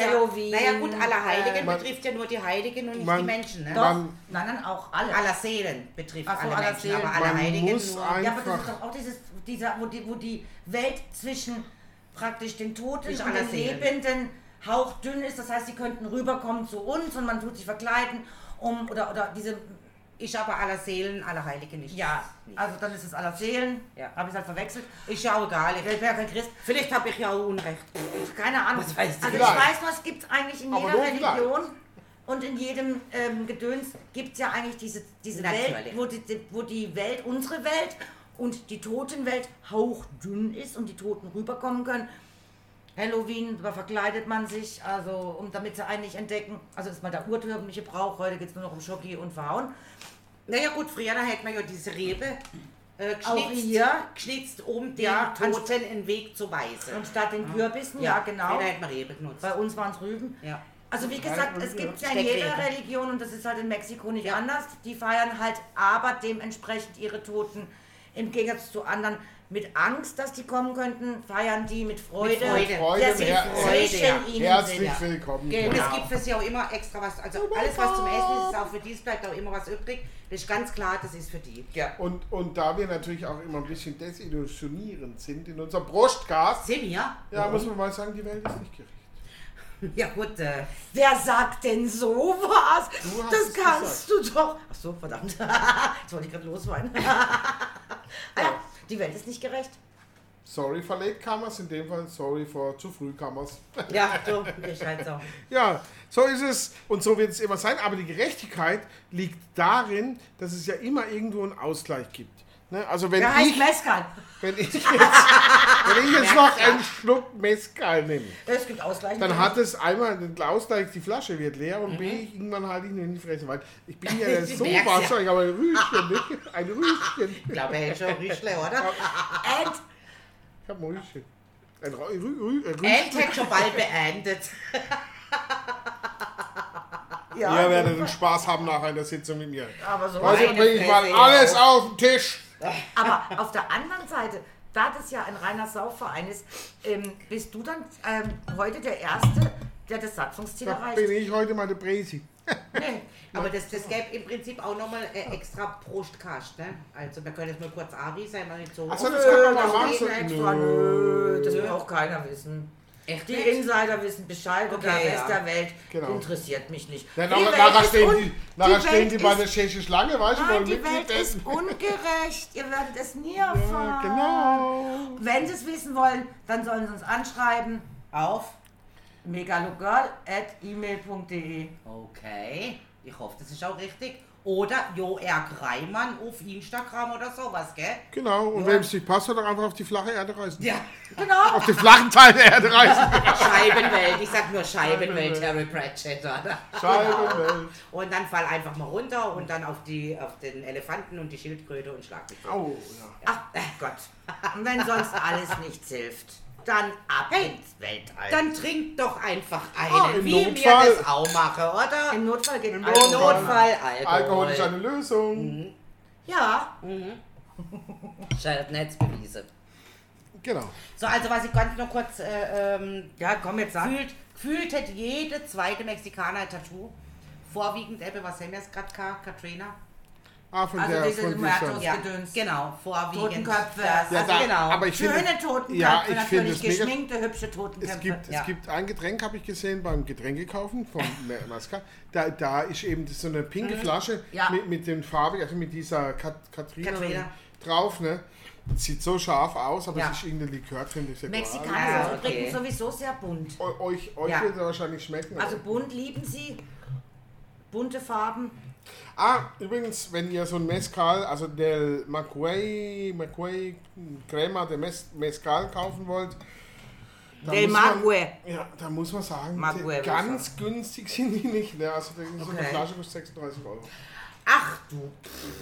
S2: Halloween.
S1: Naja gut, alle Heiligen
S2: äh,
S3: Man-
S1: betrifft ja nur die Heiligen und nicht
S3: Man-
S1: die Menschen. Ne?
S2: Doch,
S3: Man-
S2: nein, nein, auch alle.
S1: Aller Seelen betrifft
S2: Ach so,
S1: alle Menschen,
S2: Seelen.
S1: aber alle
S3: Man
S1: Heiligen
S3: muss
S1: nur.
S2: Ja, aber das ist doch auch dieses, dieser, wo die, wo die Welt zwischen praktisch den Toten
S1: Nicht
S2: und den
S1: Seelen.
S2: Lebenden hauchdünn ist. Das heißt, sie könnten rüberkommen zu uns und man tut sich verkleiden, um, oder, oder diese,
S1: Ich aber aller Seelen, aller Heiligen nicht.
S2: ja, also dann ist es aller Seelen,
S1: Ja.
S2: habe ich halt verwechselt.
S1: Ist ja auch egal.
S2: Ich wäre kein Christ,
S1: Vielleicht habe ich ja auch Unrecht.
S2: keine Ahnung.
S1: Was weiß ich
S2: also ich
S3: vielleicht.
S2: weiß nur, es gibt eigentlich in
S3: Aber
S2: jeder
S3: vielleicht.
S2: Religion und in jedem ähm, Gedöns gibt es ja eigentlich diese, diese Welt, wo die- wo die Welt, unsere Welt und die Totenwelt hauchdünn ist und die Toten rüberkommen können. Halloween, da verkleidet man sich, also um damit sie einen nicht entdecken. Also das ist mal der urtümliche Brauch, heute geht es nur noch um Schoki und Verhauen.
S1: Naja gut, früher da hätte man ja diese Rebe äh,
S2: Auch
S1: geschnitzt,
S2: hier.
S1: geschnitzt, um den
S2: Ja,
S1: Toten einen Weg zu weisen.
S2: Und statt den Kürbissen, ja, genau.
S1: Früher hätte man Rebe genutzt.
S2: Bei uns waren es Rüben.
S1: Ja.
S2: Also wie gesagt, es gibt ja in jeder Religion und das ist halt in Mexiko nicht
S1: Ja.
S2: anders. Die feiern halt aber dementsprechend ihre Toten im Gegensatz zu anderen mit Angst, dass die kommen könnten, feiern die mit Freude,
S1: Freude.
S3: Freude,
S2: dass sie
S3: her-
S2: zwischen
S1: ja.
S2: ihnen
S3: Herzlich
S2: sind.
S3: willkommen.
S2: Genau.
S1: Und es gibt für sie auch immer extra was, also alles was zum Essen ist, ist auch für die, es bleibt auch immer was übrig. Das ist ganz klar, das ist für die.
S2: Ja.
S3: Und, und da wir natürlich auch immer ein bisschen desillusionierend sind in unserem Brustcast,
S1: Sind wir?
S3: ja, muss man mal sagen, die Welt ist nicht gerecht.
S1: Ja gut, äh,
S2: Wer sagt denn sowas? Das kannst du doch. Ach so, verdammt. Jetzt wollte ich gerade losweinen. ah, ja, die Welt ist nicht gerecht.
S3: Sorry for Latecomers, in dem Fall sorry for zu frühcomers.
S1: ja, so, ist halt so.
S3: Ja, so ist es und so wird es immer sein. Aber die Gerechtigkeit liegt darin, dass es ja immer irgendwo einen Ausgleich gibt. Ne? Also wenn
S2: heißt
S3: ich,
S2: Mescal?
S3: wenn ich jetzt, wenn ich jetzt noch einen Schluck Mezcal nehme,
S2: Es gibt Ausgleich.
S3: dann hat es einmal den Ausgleich, die Flasche wird leer
S2: Mhm.
S3: und B, irgendwann halte ich ihn in die Fresse. Weil ich bin ja so
S1: merkt's ja.
S3: was, ich habe ein Rüschen, ne? ein Rüschen.
S1: Ich glaube, er ist schon Rischle, oder?
S2: And
S3: Ich habe ein Rüschen. Ein Rü Rü Rü Rüschen.
S1: Hat schon bald beendet.
S2: ja,
S3: Ihr werdet den Spaß haben nach einer Sitzung mit mir.
S2: aber so.
S3: Also
S1: Meine
S3: bringe ich mal
S1: Fresse,
S3: alles auf den Tisch.
S2: Aber auf der anderen Seite, da das ja ein reiner Saufverein ist, ähm, bist du dann ähm, heute der Erste, der das Satzungsziel
S3: Da
S2: erreicht?
S3: bin ich heute mal der Presi.
S2: Nee.
S1: Aber das, das gäbe im Prinzip auch nochmal äh, extra Prostkast, ne? Also wir können jetzt mal kurz Ari sein, mal nicht so.
S3: Ach so,
S2: Nö,
S3: das kann man mal machen.
S2: das will auch keiner wissen. Die
S1: nicht?
S2: Insider wissen Bescheid und der
S1: Okay,
S2: Rest
S1: ja.
S2: der Welt
S3: Genau.
S2: interessiert mich nicht.
S3: Ja,
S2: Die
S3: nachher, nachher
S2: ist
S3: stehen die, nachher stehen
S2: Welt
S3: die bei der tschechischen Schlange, weißt du, wollen
S2: die Welt ist ungerecht. Ihr werdet es nie
S3: Ja,
S2: erfahren.
S3: genau.
S2: Wenn sie es wissen wollen, dann sollen sie uns anschreiben.
S1: Auf?
S2: megalogirl.email.de
S1: Okay. Ich hoffe, das ist auch richtig. Oder Jo R. Greimann auf Instagram oder sowas, gell?
S3: Genau, und wenn es nicht passt, er einfach auf die flache Erde reisen.
S1: Ja.
S2: Genau.
S3: Auf den flachen Teil der Erde reisen.
S1: Scheibenwelt. Ich sag nur Scheibenwelt, Terry Pratchett, oder?
S3: Scheibenwelt.
S1: Und dann fall einfach mal runter und dann auf, die, auf den Elefanten und die Schildkröte und schlag mich tot.
S3: Oh, ja.
S2: Ach, äh, Gott. Und wenn sonst alles nichts hilft, dann ab ins Weltall.
S1: Dann trink doch einfach einen,
S3: Ah, im
S1: wie
S3: Notfall.
S1: wir das auch machen, oder?
S2: Im Notfall geht
S3: Im
S1: Im
S2: Alkohol.
S1: Notfall Alkohol.
S3: Alkohol ist eine Lösung.
S2: Ja,
S1: Netz bewiesen.
S3: Genau.
S1: So, also was ich ganz noch kurz äh, ähm,
S2: ja, komm jetzt sag.
S1: Gefühlt, gefühlt hätte jede zweite Mexikaner ein Tattoo. Vorwiegend eben, was haben wir jetzt gerade? Katrina?
S3: Ah, von
S2: Also
S3: der,
S2: diese
S3: von
S2: Muertos.
S3: dieser.
S1: Ja,
S2: Gedöns.
S1: genau, vorwiegend.
S2: Totenköpfe.
S3: Ja,
S1: also
S3: da,
S1: genau.
S3: aber ich finde,
S2: Schöne Totenköpfe,
S3: ja, ich finde
S2: natürlich
S3: es mega-
S2: geschminkte, hübsche Totenköpfe.
S3: es gibt,
S1: Ja.
S3: es gibt ein Getränk, habe ich gesehen, beim Getränke kaufen von Masca. Da, da ist eben so eine pinke Flasche
S2: Mhm. Ja.
S3: mit, mit den Farben, also mit dieser Kat Katrina,
S1: Katrina.
S3: drauf. Ne? Sieht so scharf aus, aber
S1: Ja.
S3: es ist irgendein Likör drin. Das ist ja
S2: Mexikaner
S1: Ah,
S2: sind
S1: okay.
S2: übrigens sowieso sehr bunt.
S3: Eu- Euch, euch
S1: Ja.
S3: wird er wahrscheinlich schmecken.
S2: Also bunt lieben sie, bunte Farben.
S3: Ah, übrigens, wenn ihr so ein Mezcal, also del Macuey, Macuey Crema de Mez Mezcal kaufen wollt,
S2: Del
S3: muss man-
S2: Mague.
S3: Ja, da muss man sagen,
S2: Mague,
S3: ganz günstig sind die nicht. Ne? Also so eine
S2: Okay.
S3: Flasche kostet 36 Euro.
S1: Ach du.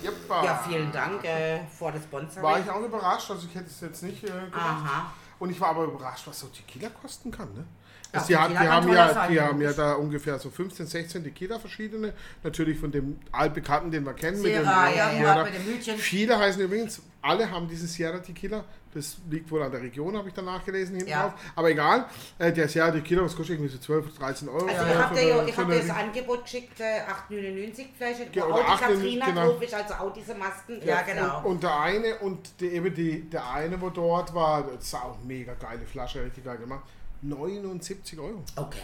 S3: Jeppa.
S1: Ja, vielen Dank äh, für das Sponsoring.
S3: War ich auch überrascht, also ich hätte es jetzt nicht äh, gedacht.
S1: Aha.
S3: Und ich war aber überrascht, was so Tequila kosten kann. Ne?
S2: Ja,
S3: Also die, haben, die,
S2: Tequila kann
S3: haben ja, die haben ja da ungefähr so 15, 16 Tequila verschiedene. Natürlich von dem altbekannten, den wir kennen. mit dem,
S2: Sierra, ja,
S3: ja,
S2: ja, mit dem Hütchen.
S3: Viele heißen übrigens, alle haben diesen Sierra Tequila. Das liegt wohl an der Region, habe ich danach gelesen hinten
S2: Ja.
S3: drauf. Aber egal, äh, der Sierra Tequila, was kostet irgendwie so 12, 13 Euro.
S1: Also ich habe dir, ich hab das Angebot geschickt, äh, 8,99 Fläche, wo
S3: Ja,
S1: auch die
S3: 8,99,
S1: Katrina
S3: genau.
S1: ist, also auch diese Masken.
S2: Ja, genau.
S3: Und der eine und der, eben die, der eine, wo dort war, das ist auch mega geile Flasche, richtig geil gemacht. 79 Euro.
S1: Okay.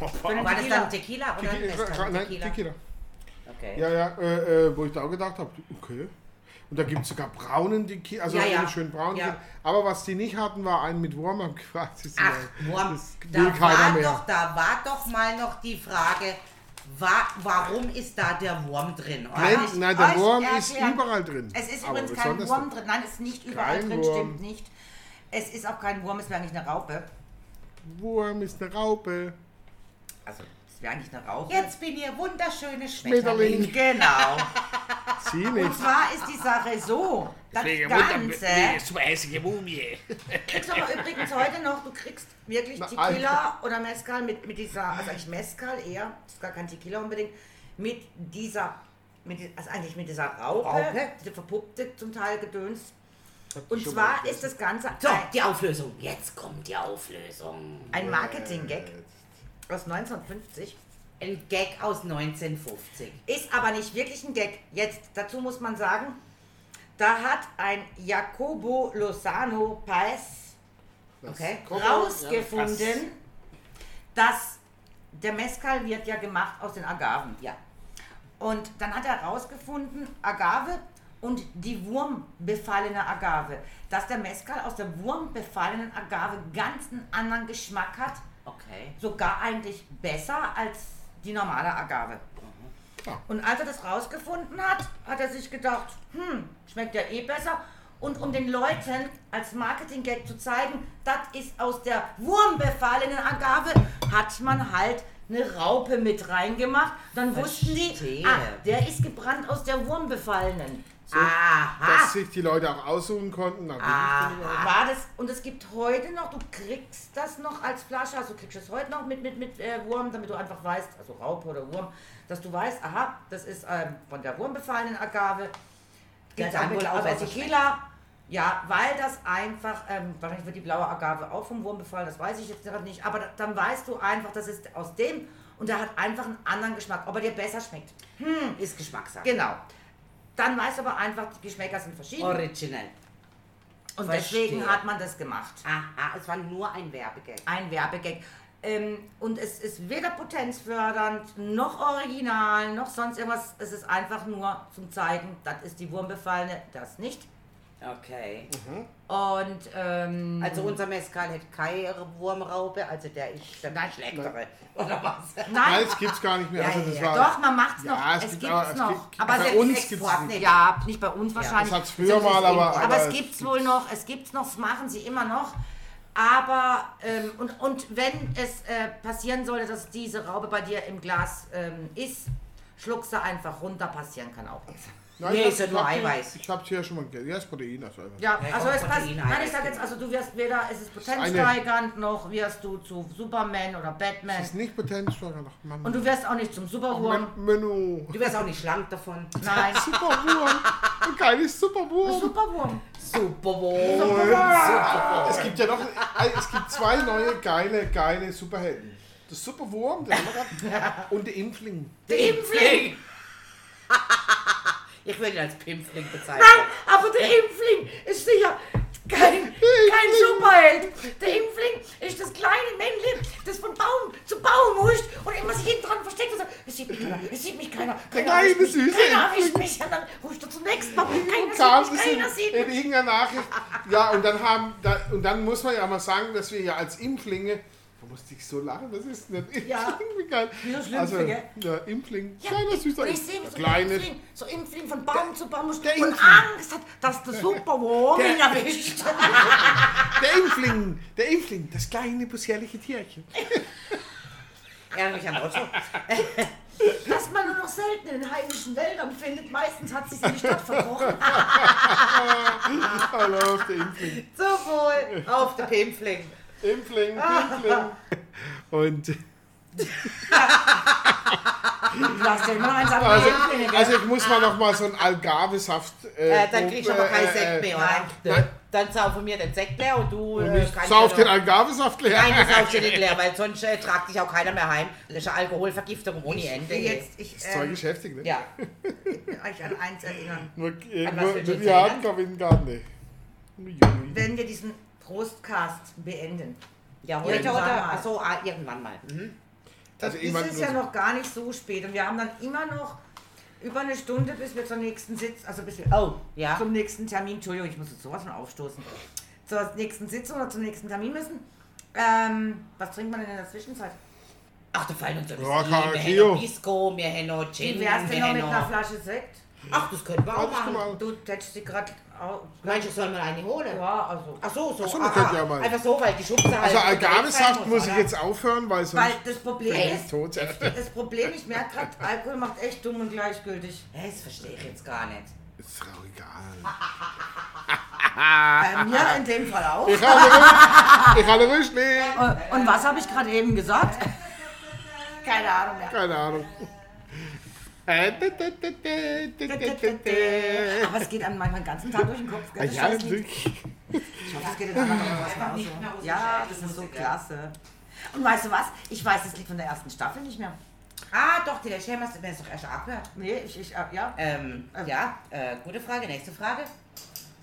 S1: War das
S2: Tequila.
S1: dann Tequila oder
S3: Tequila,
S1: Mezcal?
S3: nein,
S1: Tequila?
S3: Tequila.
S1: Okay.
S3: Ja, ja, äh, äh, wo ich da auch gedacht habe, okay. Und da gibt es sogar braunen Tequila, also
S1: Ja,
S3: einen
S1: ja.
S3: schön braun.
S1: Ja.
S3: Aber was die nicht hatten, war einen mit Wurm, das ist
S1: Ach,
S3: ja-
S1: Wurm, da
S3: will keiner
S1: war,
S3: mehr.
S1: doch, da war doch mal noch die Frage, wa warum ist da der Wurm drin? oder?
S3: Nein, nein, der Wurm ist überall drin.
S2: Es ist übrigens kein Wurm drin. Nein, es ist nicht überall
S3: Kein
S2: drin,
S3: Wurm.
S2: stimmt nicht. Es ist auch kein Wurm, es wäre eigentlich eine Raupe.
S3: Wurm ist eine Raupe.
S2: Also, es wäre eigentlich eine Raupe.
S1: Jetzt bin ihr wunderschöne
S3: Schmetterling.
S1: Schmetterling.
S2: Genau.
S3: Sie
S2: Und
S3: nicht.
S2: zwar ist die Sache so, das Ganze...
S4: so hässliche Mumie.
S2: kriegst aber übrigens heute noch, du kriegst wirklich
S3: Na,
S2: Tequila oder Mezcal mit, mit dieser, also eigentlich Mezcal eher, das ist gar kein Tequila unbedingt, mit dieser, mit, also eigentlich mit dieser Raupe,
S1: Raupe?
S2: diese verpuppte zum Teil Gedöns. Und zwar ist das Ganze
S1: So, die Auflösung. Jetzt kommt die Auflösung.
S2: ein Marketing-Gag aus 1950.
S1: Ein Gag aus 1950.
S2: Ist aber nicht wirklich ein Gag. Jetzt, dazu muss man sagen, da hat ein Jacobo Lozano Paez
S1: Okay.
S2: rausgefunden, dass der Mezcal wird ja gemacht aus den Agaven.
S1: Ja.
S2: Und dann hat er herausgefunden, Agave und die wurmbefallene Agave. Dass der Mezcal aus der wurmbefallenen Agave ganz einen anderen Geschmack hat.
S1: Okay.
S2: Sogar eigentlich besser als die normale Agave.
S3: Ja.
S2: Und als er das rausgefunden hat, hat er sich gedacht, hm, schmeckt ja eh besser. Und um den Leuten als Marketing-Gag zu zeigen, das ist aus der wurmbefallenen Agave, hat man halt eine Raupe mit reingemacht. Dann wussten die,
S1: Verstehe.
S2: ah, der ist gebrannt aus der wurmbefallenen.
S1: Aha.
S3: Dass sich die Leute auch aussuchen konnten.
S1: Ah.
S2: War das, und es gibt heute noch, du kriegst das noch als Flasche, also du kriegst es heute noch mit, mit, mit äh, Wurm, damit du einfach weißt, also Raupe oder Wurm, dass du weißt, aha, das ist ähm, von der wurmbefallenen Agave. Gibt
S1: dann wohl auch
S2: Tequila. Ja, weil das einfach, ähm, wahrscheinlich wird die blaue Agave auch vom Wurm befallen, das weiß ich jetzt gerade nicht, aber da, dann weißt du einfach, das ist aus dem und der hat einfach einen anderen Geschmack, ob er dir besser schmeckt.
S1: Ist Geschmackssache.
S2: Genau. Dann weißt du aber einfach, die Geschmäcker sind verschieden.
S1: Original.
S2: Und
S1: Verstehe.
S2: deswegen hat man das gemacht.
S1: Aha, es war nur ein Werbegag.
S2: Ein Werbegag. Ähm, und es ist weder potenzfördernd, noch original, noch sonst irgendwas. Es ist einfach nur zum Zeigen, das ist die Wurmbefallene, das nicht.
S1: Okay.
S2: Und ähm,
S1: Also unser Mescal hat keine Wurmraupe, also der ist dann schlechtere. Oder was?
S3: Nein,
S2: nein,
S3: das gibt es gar nicht mehr.
S1: Ja,
S3: Also
S1: ja,
S3: das
S1: ja.
S3: war,
S2: doch, man macht's noch.
S3: Ja, es
S2: es
S3: gibt
S2: gibt's
S3: es
S2: noch.
S3: gibt-
S2: aber
S3: bei uns gibt's es
S2: nicht. Ja, nicht bei uns wahrscheinlich.
S3: das hat's früher mal, aber-
S2: aber,
S3: aber
S2: es
S3: es
S2: gibt's wohl noch, es gibt's noch, das machen sie immer noch. Aber, ähm, und, und wenn es äh, passieren sollte, dass diese Raube bei dir im Glas ähm, ist, schluckst du einfach runter, passieren kann auch nichts.
S3: Nein,
S1: Nee,
S3: ich
S1: ist ja nur Eiweiß.
S3: Ich habe hier schon mal ge- Ja, ist Protein. Also einfach.
S2: Ja,
S1: Ja,
S2: also es passt.
S1: Protein,
S2: Nein, ich
S1: Eiweiß,
S2: sag jetzt, also du wirst weder, es ist potenzsteigernd, noch wirst du zu Superman oder Batman.
S3: Das ist nicht. Mann.
S2: Und du wirst auch nicht zum Superwurm.
S3: Menü.
S1: Du wirst auch nicht schlank davon.
S2: Nein,
S3: Superwurm. Ein geiles Superwurm.
S2: Superwurm.
S1: Superwohl.
S3: Es gibt ja noch, äh, es gibt zwei neue geile, geile Superhelden. Das Superwurm, der haben wir grad, und der Impfling.
S2: Der Impfling!
S1: Ich würde ihn als Pimpfling bezeichnen.
S2: Nein, aber der Impfling ist sicher kein, kein Superheld. Der Impfling ist das kleine Männchen, das von Baum zu Baum huscht und immer sich hinten dran versteckt und sagt, es sieht mich keiner, es sieht mich keiner.
S3: Der
S2: keiner erwischt
S3: kleine,
S2: mich,
S3: süße
S2: Keiner erwischt mich. Und dann huscht er zum nächsten Mal. Keiner
S3: kam
S2: sieht
S3: es
S2: mich,
S3: in,
S2: keiner sieht
S3: in
S2: mich.
S3: irgendeiner Nachricht. Ja, und dann haben, da, und dann muss man ja mal sagen, dass wir ja als Impflinge, da musste ich so lachen, das ist nicht
S2: Ja.
S3: wie geil.
S2: Wie
S3: also,
S2: gell?
S3: ja, Impfling,
S2: Ja,
S3: kleiner süßer
S2: ich sehe so
S3: kleines.
S2: Impfling, so Impfling von Baum zu Baum
S3: der
S2: und
S3: Impfling.
S2: Angst hat, dass der Superwurm
S3: Der-
S2: ihn erwischt.
S3: Der Impfling, der Impfling, das kleine possierliche Tierchen.
S1: Ehrlich an Otto.
S2: Das man nur noch selten in den heimischen Wäldern findet. Meistens hat sich in die Stadt verbrochen.
S3: Hallo, auf der Impfling.
S1: So wohl. Auf der Pimpfling.
S3: Impfling, Impfling. Und
S2: Du darfst ja immer eins
S3: also,
S2: abnehmen. gell?
S3: also ich muss mal noch mal so ein Algarvesaft.
S1: Äh, dann krieg ich aber keinen Sekt mehr, oder?
S3: Nein.
S1: Dann saufen wir den Sekt leer und du
S3: Und
S1: äh,
S3: ich
S1: kannst
S3: sauf den Algarvesaft leer.
S1: Nein, du saufst ja nicht leer, weil sonst äh, tragt dich auch keiner mehr heim. Das ist ja Alkoholvergiftung ohne Ende.
S2: Jetzt, ich,
S3: Das Zeug
S2: ähm,
S3: ist heftig, ne?
S1: Ja.
S2: euch an eins erinnern.
S3: Nur, äh,
S1: An was
S3: nur,
S1: du
S3: Haaren
S1: erinnern?
S3: glaube ich den. Ui, ui.
S2: Wenn wir diesen Prostcast beenden,
S1: Ja, heute
S2: Irgendwann
S1: oder?
S2: mal.
S1: Achso, ah, irgendwann mal. Mhm.
S3: Also
S2: ist
S3: irgendwann
S2: es
S3: nur
S2: ja
S3: so-
S2: noch gar nicht so spät. Und wir haben dann immer noch über eine Stunde, bis wir zur nächsten Sitz, also bis wir
S1: Oh, ja.
S2: zum nächsten Termin, Entschuldigung, ich muss jetzt sowas von aufstoßen, zur nächsten Sitzung oder zum nächsten Termin müssen. Ähm, was trinkt man denn in der Zwischenzeit?
S1: Ach, da fallen uns ja Whisky, wir haben noch Bisco, wir haben noch Gin,
S2: Wie wär's denn noch mit einer. Flasche Sekt?
S1: Ach, das können wir auch machen.
S3: mal.
S2: Du tätschst sie gerade.
S1: Meinst du, sollen wir eine holen?
S2: Ja, also.
S1: Ach so, so.
S3: Ach so, wir
S1: ah, ah,
S3: ja mal.
S1: Einfach so, weil die Schubse halt...
S3: Also Algarvesaft muss ich
S1: oder?
S3: jetzt aufhören, weil sonst
S2: Weil das Problem
S3: bin ich
S2: ist,
S3: tot.
S2: das Problem, ich merke gerade, Alkohol macht echt dumm und gleichgültig.
S1: Hä, Das verstehe ich jetzt gar nicht.
S3: Ist auch egal.
S2: Bei mir in dem Fall auch.
S3: Ich habe ich habe Rüschli.
S2: Und- Und was habe ich gerade eben gesagt? Keine Ahnung mehr.
S3: Keine Ahnung.
S2: Aber es geht einem manchmal den ganzen Tag durch den Kopf. Gell? Das
S3: Ja.
S2: Ich hoffe, das geht den anderen auch so. Ja, das ist so klasse. Und weißt du was? Ich weiß das Lied von der ersten Staffel nicht mehr.
S1: Ah, doch, die der mir das doch erst abgehört.
S2: Nee, ich, ich, äh, ja,
S1: Ähm,
S2: Ähm.
S1: ja, äh, gute Frage. Nächste Frage.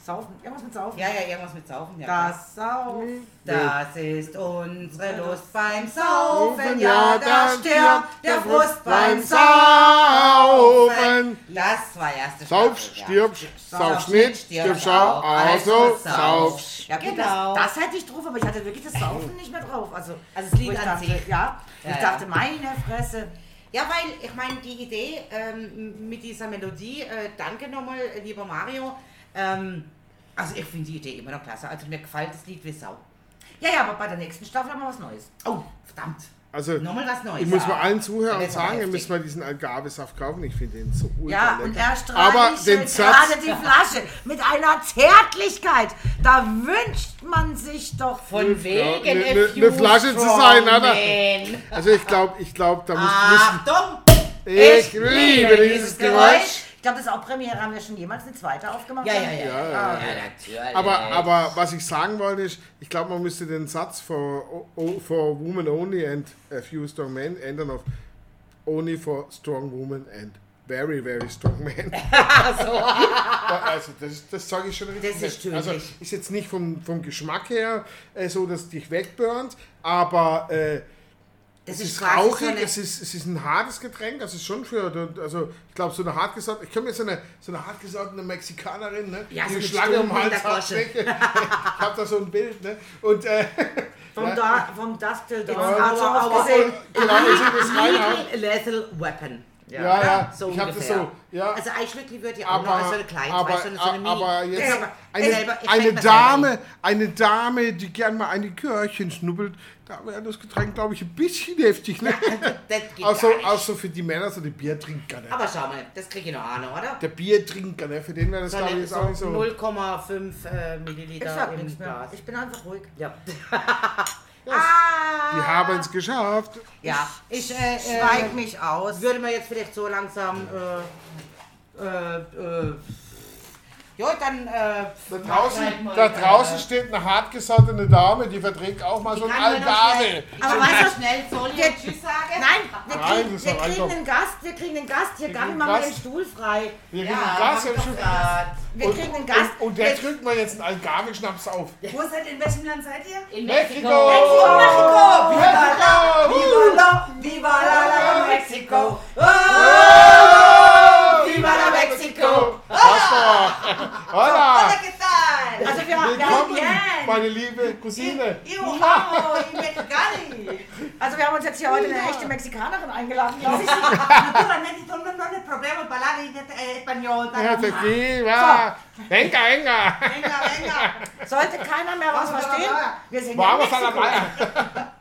S2: Saufen. Irgendwas mit Saufen.
S1: Ja, ja, irgendwas mit Saufen. Ja.
S2: Das Saufen.
S1: Das ist unsere Lust beim
S3: Saufen, ja, da stirbt der Frust beim Saufen.
S1: Das war erste
S3: Sauf,
S1: Staffel,
S3: stirb,
S1: ja.
S3: sauf nicht, stirb, schau, also, sauf.
S2: Ja, gut,
S1: Genau.
S2: das, das hätte ich drauf, aber ich hatte wirklich das Saufen nicht mehr drauf. Also,
S1: Also das Lied
S2: wo ich
S1: an sich.
S2: Ja, ich
S1: ja.
S2: dachte, meine Fresse.
S1: Ja, weil ich meine, die Idee ähm, mit dieser Melodie, äh, danke nochmal, lieber Mario. Ähm, also ich finde die Idee immer noch klasse. Also mir gefällt das Lied wie Sau.
S2: Ja, ja, aber bei der nächsten Staffel haben wir was Neues.
S1: Oh, verdammt.
S3: Also,
S1: Nochmal was Neues.
S3: ich muss mal allen Zuhörern sagen, ihr müsst mal diesen Algarvesaft kaufen. Ich finde den so ultra
S2: Ja,
S3: lecker.
S2: und er
S3: Aber den
S2: streichelt
S3: Satz,
S2: gerade die Flasche mit einer Zärtlichkeit. Da wünscht man sich doch
S1: Von wegen
S3: ne-
S1: a
S3: ne- ne Flasche zu sein, oder? also ich glaube, ich glaube, da muss,
S1: Achtung!
S3: müssen, ich liebe dieses Geräusch.
S2: Ich glaube, das ist auch Premiere. Haben wir schon jemals eine zweite aufgemacht?
S1: Ja, ja, ja.
S3: Ja,
S1: ja,
S3: ja,
S1: ja,
S3: ja.
S1: natürlich.
S3: Aber, aber was ich sagen wollte ist, ich glaube, man müsste den Satz for, for women only and a few strong men ändern auf only for strong women and very, very strong man.
S2: Also,
S3: also das, das sage ich schon richtig.
S2: Das ist
S3: nett. Also ist jetzt nicht vom, vom Geschmack her äh, so, dass es dich wegburnt, aber äh,
S2: das
S3: es
S2: ist
S3: ist rauchig,
S2: so
S3: es, ist, es ist ein hartes Getränk, das ist schon für, also ich glaube so eine hartgesottene, ich kann mir so eine, so eine hartgesottene Mexikanerin, ne,
S2: Ja,
S3: die
S2: so
S3: Schlange um Hals hat, ne? ich habe da so ein Bild, ne, und äh,
S2: vom,
S3: ja.
S2: da, vom Dusk Till Dawn
S3: Ja,
S2: hat so
S3: aber-
S2: ausgesehen.
S3: genau, das reinhauen.
S2: Lethal Weapon.
S3: Ja, ja,
S2: so
S3: ich habe das
S2: ungefähr.
S3: so, ja,
S2: Also Eichschlückli wird ja auch noch
S3: aber,
S2: so eine kleine,
S3: aber,
S2: weißt so eine Mini.
S3: aber jetzt
S2: Ja, aber
S3: eine,
S2: selber- ich
S3: eine Dame, eine Dame, die gern mal ein Likörchen schnuppelt, da wäre das Getränk, glaube ich, ein bisschen heftig. Ne?
S2: Geht
S3: Also, also für die Männer, so die Biertrinker. Ne?
S2: Aber schau mal, das kriege ich noch Ahnung, oder?
S3: Der Biertrinker, ne? für den wäre das,
S2: So
S3: glaube ich,
S2: eine-
S3: jetzt auch nicht so.
S2: 0,5 äh, Ich Milliliter Ah.
S3: um
S2: im? Glas.
S3: Ah!
S2: Ich bin einfach ruhig. Ja.
S3: Die haben es geschafft.
S2: Ja, ich äh,
S1: Schweig mich aus.
S2: würde mir jetzt vielleicht so langsam. Äh, äh, äh, ja, dann. Äh,
S3: Da draußen,
S2: halt mal,
S3: da
S2: äh,
S3: draußen steht eine hartgesottene Dame, die verträgt auch mal so ein
S2: kann man noch
S3: Algarve.
S2: schnell-
S1: Aber weißt du-
S2: schnell soll ich Tschüss sagen?
S1: Nein, wir
S3: Nein,
S1: kriegen, wir kriegen
S3: einfach-
S1: einen Gast, wir kriegen einen Gast. Hier,
S3: kriegen
S1: mach mal
S3: Gast.
S1: den Stuhl frei.
S3: Wir kriegen
S2: Ja,
S3: einen
S2: hab
S3: wir.
S1: Wir kriegen einen Gast.
S3: Und, und der
S1: Jetzt-
S3: drückt mir jetzt einen Algarve-Schnaps auf.
S1: Wo seid ihr, in welchem Land seid ihr?
S2: In
S3: Mexiko!
S2: Mexiko!
S1: Mexiko! Viva la, viva la, viva la, la, la, Mexiko! Oh, viva la, Mexiko!
S3: Hola!
S1: Hola, ¿qué tal?
S2: Wir haben
S3: Willkommen,
S1: bien.
S3: meine liebe Cousine.
S1: Yo amo, y mexicani.
S2: also wir haben uns jetzt hier heute eine echte Mexikanerin eingeladen, glaube ich.
S1: Natura, no, no, hay problema, hablar eh, español.
S3: Ja, tequila. Venga, venga.
S1: Venga, venga.
S2: Sollte keiner mehr was verstehen. Wir sind ja in
S3: Vamos a la
S2: Mexiko.
S3: playa.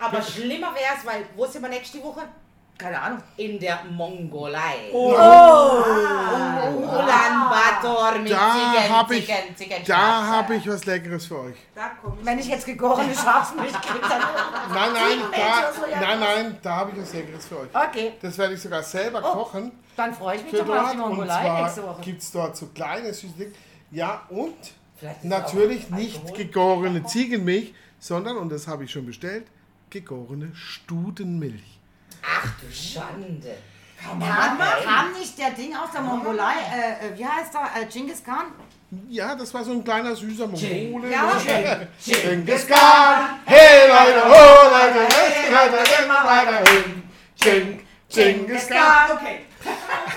S2: Aber schlimmer wäre es, weil wo sind wir nächste Woche?
S1: Keine Ahnung.
S2: In der Mongolei.
S3: Oh.
S2: Ulaanbaatar mit
S3: Da
S2: Ziegen,
S3: hab ich,
S2: Ziegen, Ziegen,
S3: da habe ich was Leckeres für euch.
S1: Da kommt
S2: Wenn ich jetzt gegorene Schafsmilch kriege, dann...
S3: Nein, nein, da, nein, nein, da habe ich was Leckeres für euch.
S2: Okay,
S3: Das werde ich sogar selber kochen
S2: dann freue ich mich doch mal auf die
S3: Und
S2: Mongolei nächste
S3: zwar
S2: Woche.
S3: gibt es dort so kleine süße Dinge. Ja, und natürlich nicht
S2: Alkohol.
S3: gegorene Ziegenmilch, sondern, und das habe ich schon bestellt, gegorene Studenmilch.
S2: Ach du Schande.
S1: Kam,
S2: Kam nicht der Ding aus der Mongolei, äh, äh, wie heißt er, äh, Genghis Khan?
S3: Ja, das war so ein kleiner süßer Mongole.
S2: Ja?
S3: Genghis Khan, hey Leute, ho Leute, hey Leute, immer weiter hin. Ching, Genghis Khan.
S1: Okay.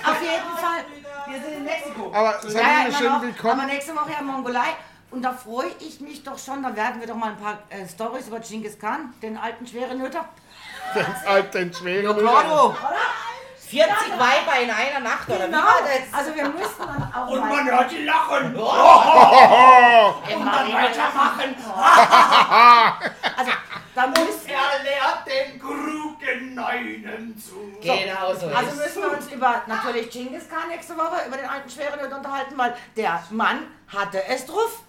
S2: Auf jeden Fall.
S1: Wir sind in Mexiko.
S3: Aber
S2: Ja, ja, noch.
S3: schön
S2: Aber
S3: willkommen.
S2: nächste Woche ja Mongolei. Und da freue ich mich doch schon, da werden wir doch mal ein paar äh, Stories über Genghis Khan, den alten schweren Hüter.
S3: Das alten schweren
S2: Claro. 40 Weiber in einer Nacht, oder wie war das? Also wir müssen dann auch
S1: Und man hört die lachen.
S2: Und dann weitermachen. also, da müssen,
S1: Er lehrt den Krugen Neunen zu.
S2: Genau so
S1: Also
S2: ist müssen wir uns über natürlich Genghis Khan nächste Woche, über den alten schweren unterhalten, weil der Mann hatte es drauf.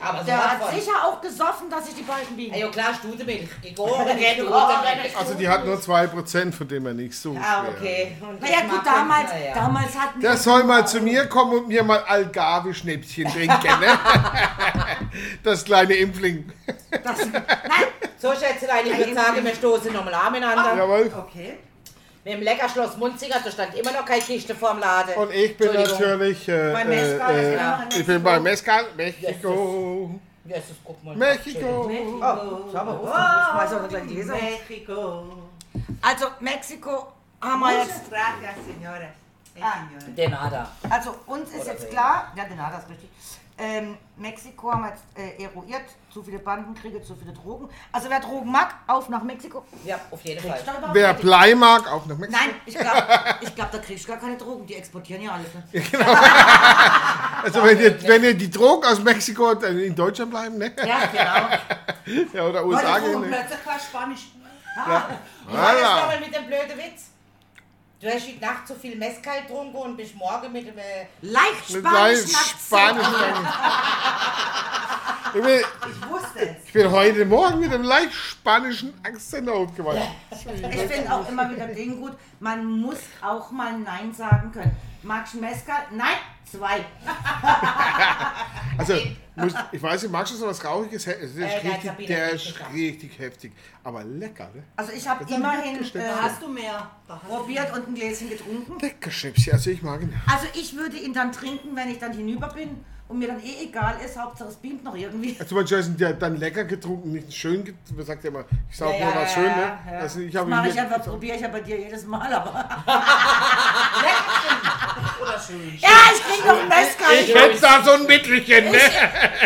S4: Aber so
S2: Der hat
S4: von.
S2: sicher auch gesoffen, dass sich die Balken biegen.
S4: Ja klar. Gegorene Studenmilch.
S3: Also die hat nur 2%, von dem er nicht so
S4: Ah, okay.
S2: Naja gut, damals,
S4: naja.
S2: damals hatten
S3: Der soll mal zu mir kommen und mir mal Algarve-Schnäpschen trinken, ne? Das kleine Impfling.
S2: Das, nein,
S4: So, Schätzelein, ich würde sagen, wir stoßen nochmal an miteinander.
S3: Jawohl.
S1: Okay.
S4: Mit dem Leckerschloss Munzinger, da stand immer noch keine Kiste vorm Laden.
S3: Und ich bin natürlich. Äh,
S1: Bei Mezcal,
S3: äh,
S1: ist ja noch in
S3: ich bin
S1: Mexiko.
S3: bei Mezcal, Mexiko.
S4: Jesus, guck mal.
S3: Mexiko.
S2: oh, schau mal, ich schmeiß auch gleich Gläser.
S1: México.
S2: Also Mexiko haben wir jetzt,
S1: gracias, señoras.
S2: Ah.
S4: De nada.
S2: also uns ist jetzt klar, ja genau, das ist richtig. Ähm, Mexiko haben wir jetzt äh, eruiert, zu viele Bandenkriege, zu viele Drogen. Also wer Drogen mag, auf nach Mexiko.
S4: Ja, auf jeden Fall.
S3: Wer. Blei mag, auch nach Mexiko.
S2: Nein, ich glaube, ich glaub, da kriegst du gar keine Drogen, die exportieren ja alles. Ne?
S3: Also wenn ihr, wenn ihr die Drogen aus Mexiko dann in Deutschland bleiben, ne?
S2: Ja, genau.
S3: Ja, oder USA
S1: Drogen
S3: gehen. Ne?
S1: plötzlich kein Spanisch.
S4: Wie war das
S3: Voilà.
S4: nochmal mit dem blöden Witz? Du hast heute Nacht zu viel Mezcal getrunken und bist morgen mit dem... Äh,
S2: Leicht
S3: Mit
S2: Spanisch
S3: Spanisch. Spanisch ich, bin,
S1: Ich wusste es.
S3: ich bin heute Morgen mit einem leicht spanischen Akzent aufgewacht.
S2: Ich finde auch immer wieder den gut, man muss auch mal Nein sagen können. Magst du Mezcal? Nein, zwei.
S3: Also, muss, ich weiß nicht, magst du so was Rauchiges? Der ist,
S4: Äh,
S3: richtig, der ist richtig heftig. Aber lecker, ne?
S2: Also ich habe
S3: Das
S2: immerhin äh,
S5: hast du mehr.
S2: Probiert und ein Gläschen getrunken.
S3: Lecker Schnäpschen, also ich mag ihn.
S2: Also ich würde ihn dann trinken, wenn ich dann hinüber bin und mir dann eh egal ist, Hauptsache es beamt noch irgendwie.
S3: Also manche sind ja dann lecker getrunken, nicht schön, get- man sagt ja immer, ich sag
S2: Ja,
S3: nur was
S2: ja,
S3: schön, ne?
S2: ja.
S3: Also ich
S2: Das
S3: habe
S2: mache ich einfach, probiere ich ja bei dir jedes Mal, aber...
S5: oder schön.
S2: Ja, ich krieg noch ein Mezcal.
S3: Ich hätte da so ein Mittelchen, ne?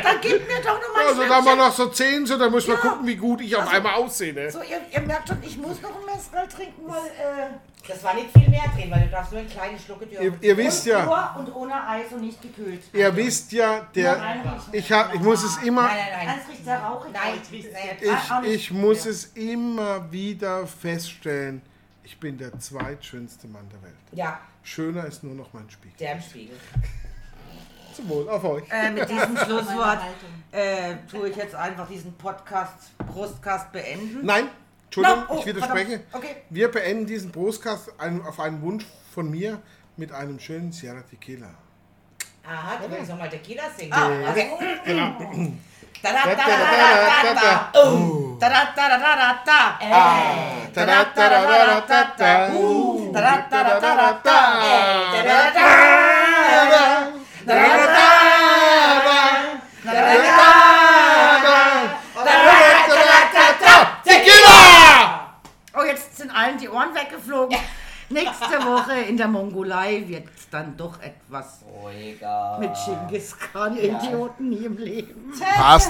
S2: Dann gib mir doch noch mal ein
S3: Also da haben wir noch so 10, so, da muss man
S2: Ja.
S3: gucken, wie gut ich auf einmal aussehe, ne?
S2: So, ihr, ihr merkt schon, ich muss noch ein Mezcal trinken, weil... Äh,
S4: Das war nicht viel mehr drin, weil du darfst nur einen kleinen Schluck
S3: Ihr,
S4: dürfen.
S3: ihr wisst ja,
S2: pur und ohne Eis und nicht gekühlt.
S3: ihr wisst ja, der, ich, hab, ich muss es immer,
S4: Nein, nein, nein.
S2: Riecht rauchig.
S4: Nein, nein.
S3: Ich, ich muss es immer wieder feststellen, ich bin der zweitschönste Mann der Welt.
S4: Ja,
S3: Schöner ist nur noch mein Spiegel.
S4: der im Spiegel.
S3: Zum Wohl, auf euch.
S2: Äh, mit diesem Schlusswort äh, tue ich jetzt einfach diesen Podcast, Brustcast beenden.
S3: Nein, Entschuldigung,
S2: No, oh,
S3: ich widerspreche.
S2: Okay.
S3: Wir beenden diesen Brustcast auf einen Wunsch von mir mit einem schönen Sierra Tequila.
S4: Aha, du willst nochmal Tequila singen.
S2: Ah,
S4: okay.
S3: Genau.
S2: Oh. Jetzt sind allen die Ohren weggeflogen. Nächste Woche in der Mongolei wird dann doch etwas
S4: Ruhiger.
S2: mit Genghis Khan. Ihr Idioten nie im Leben.
S3: Passt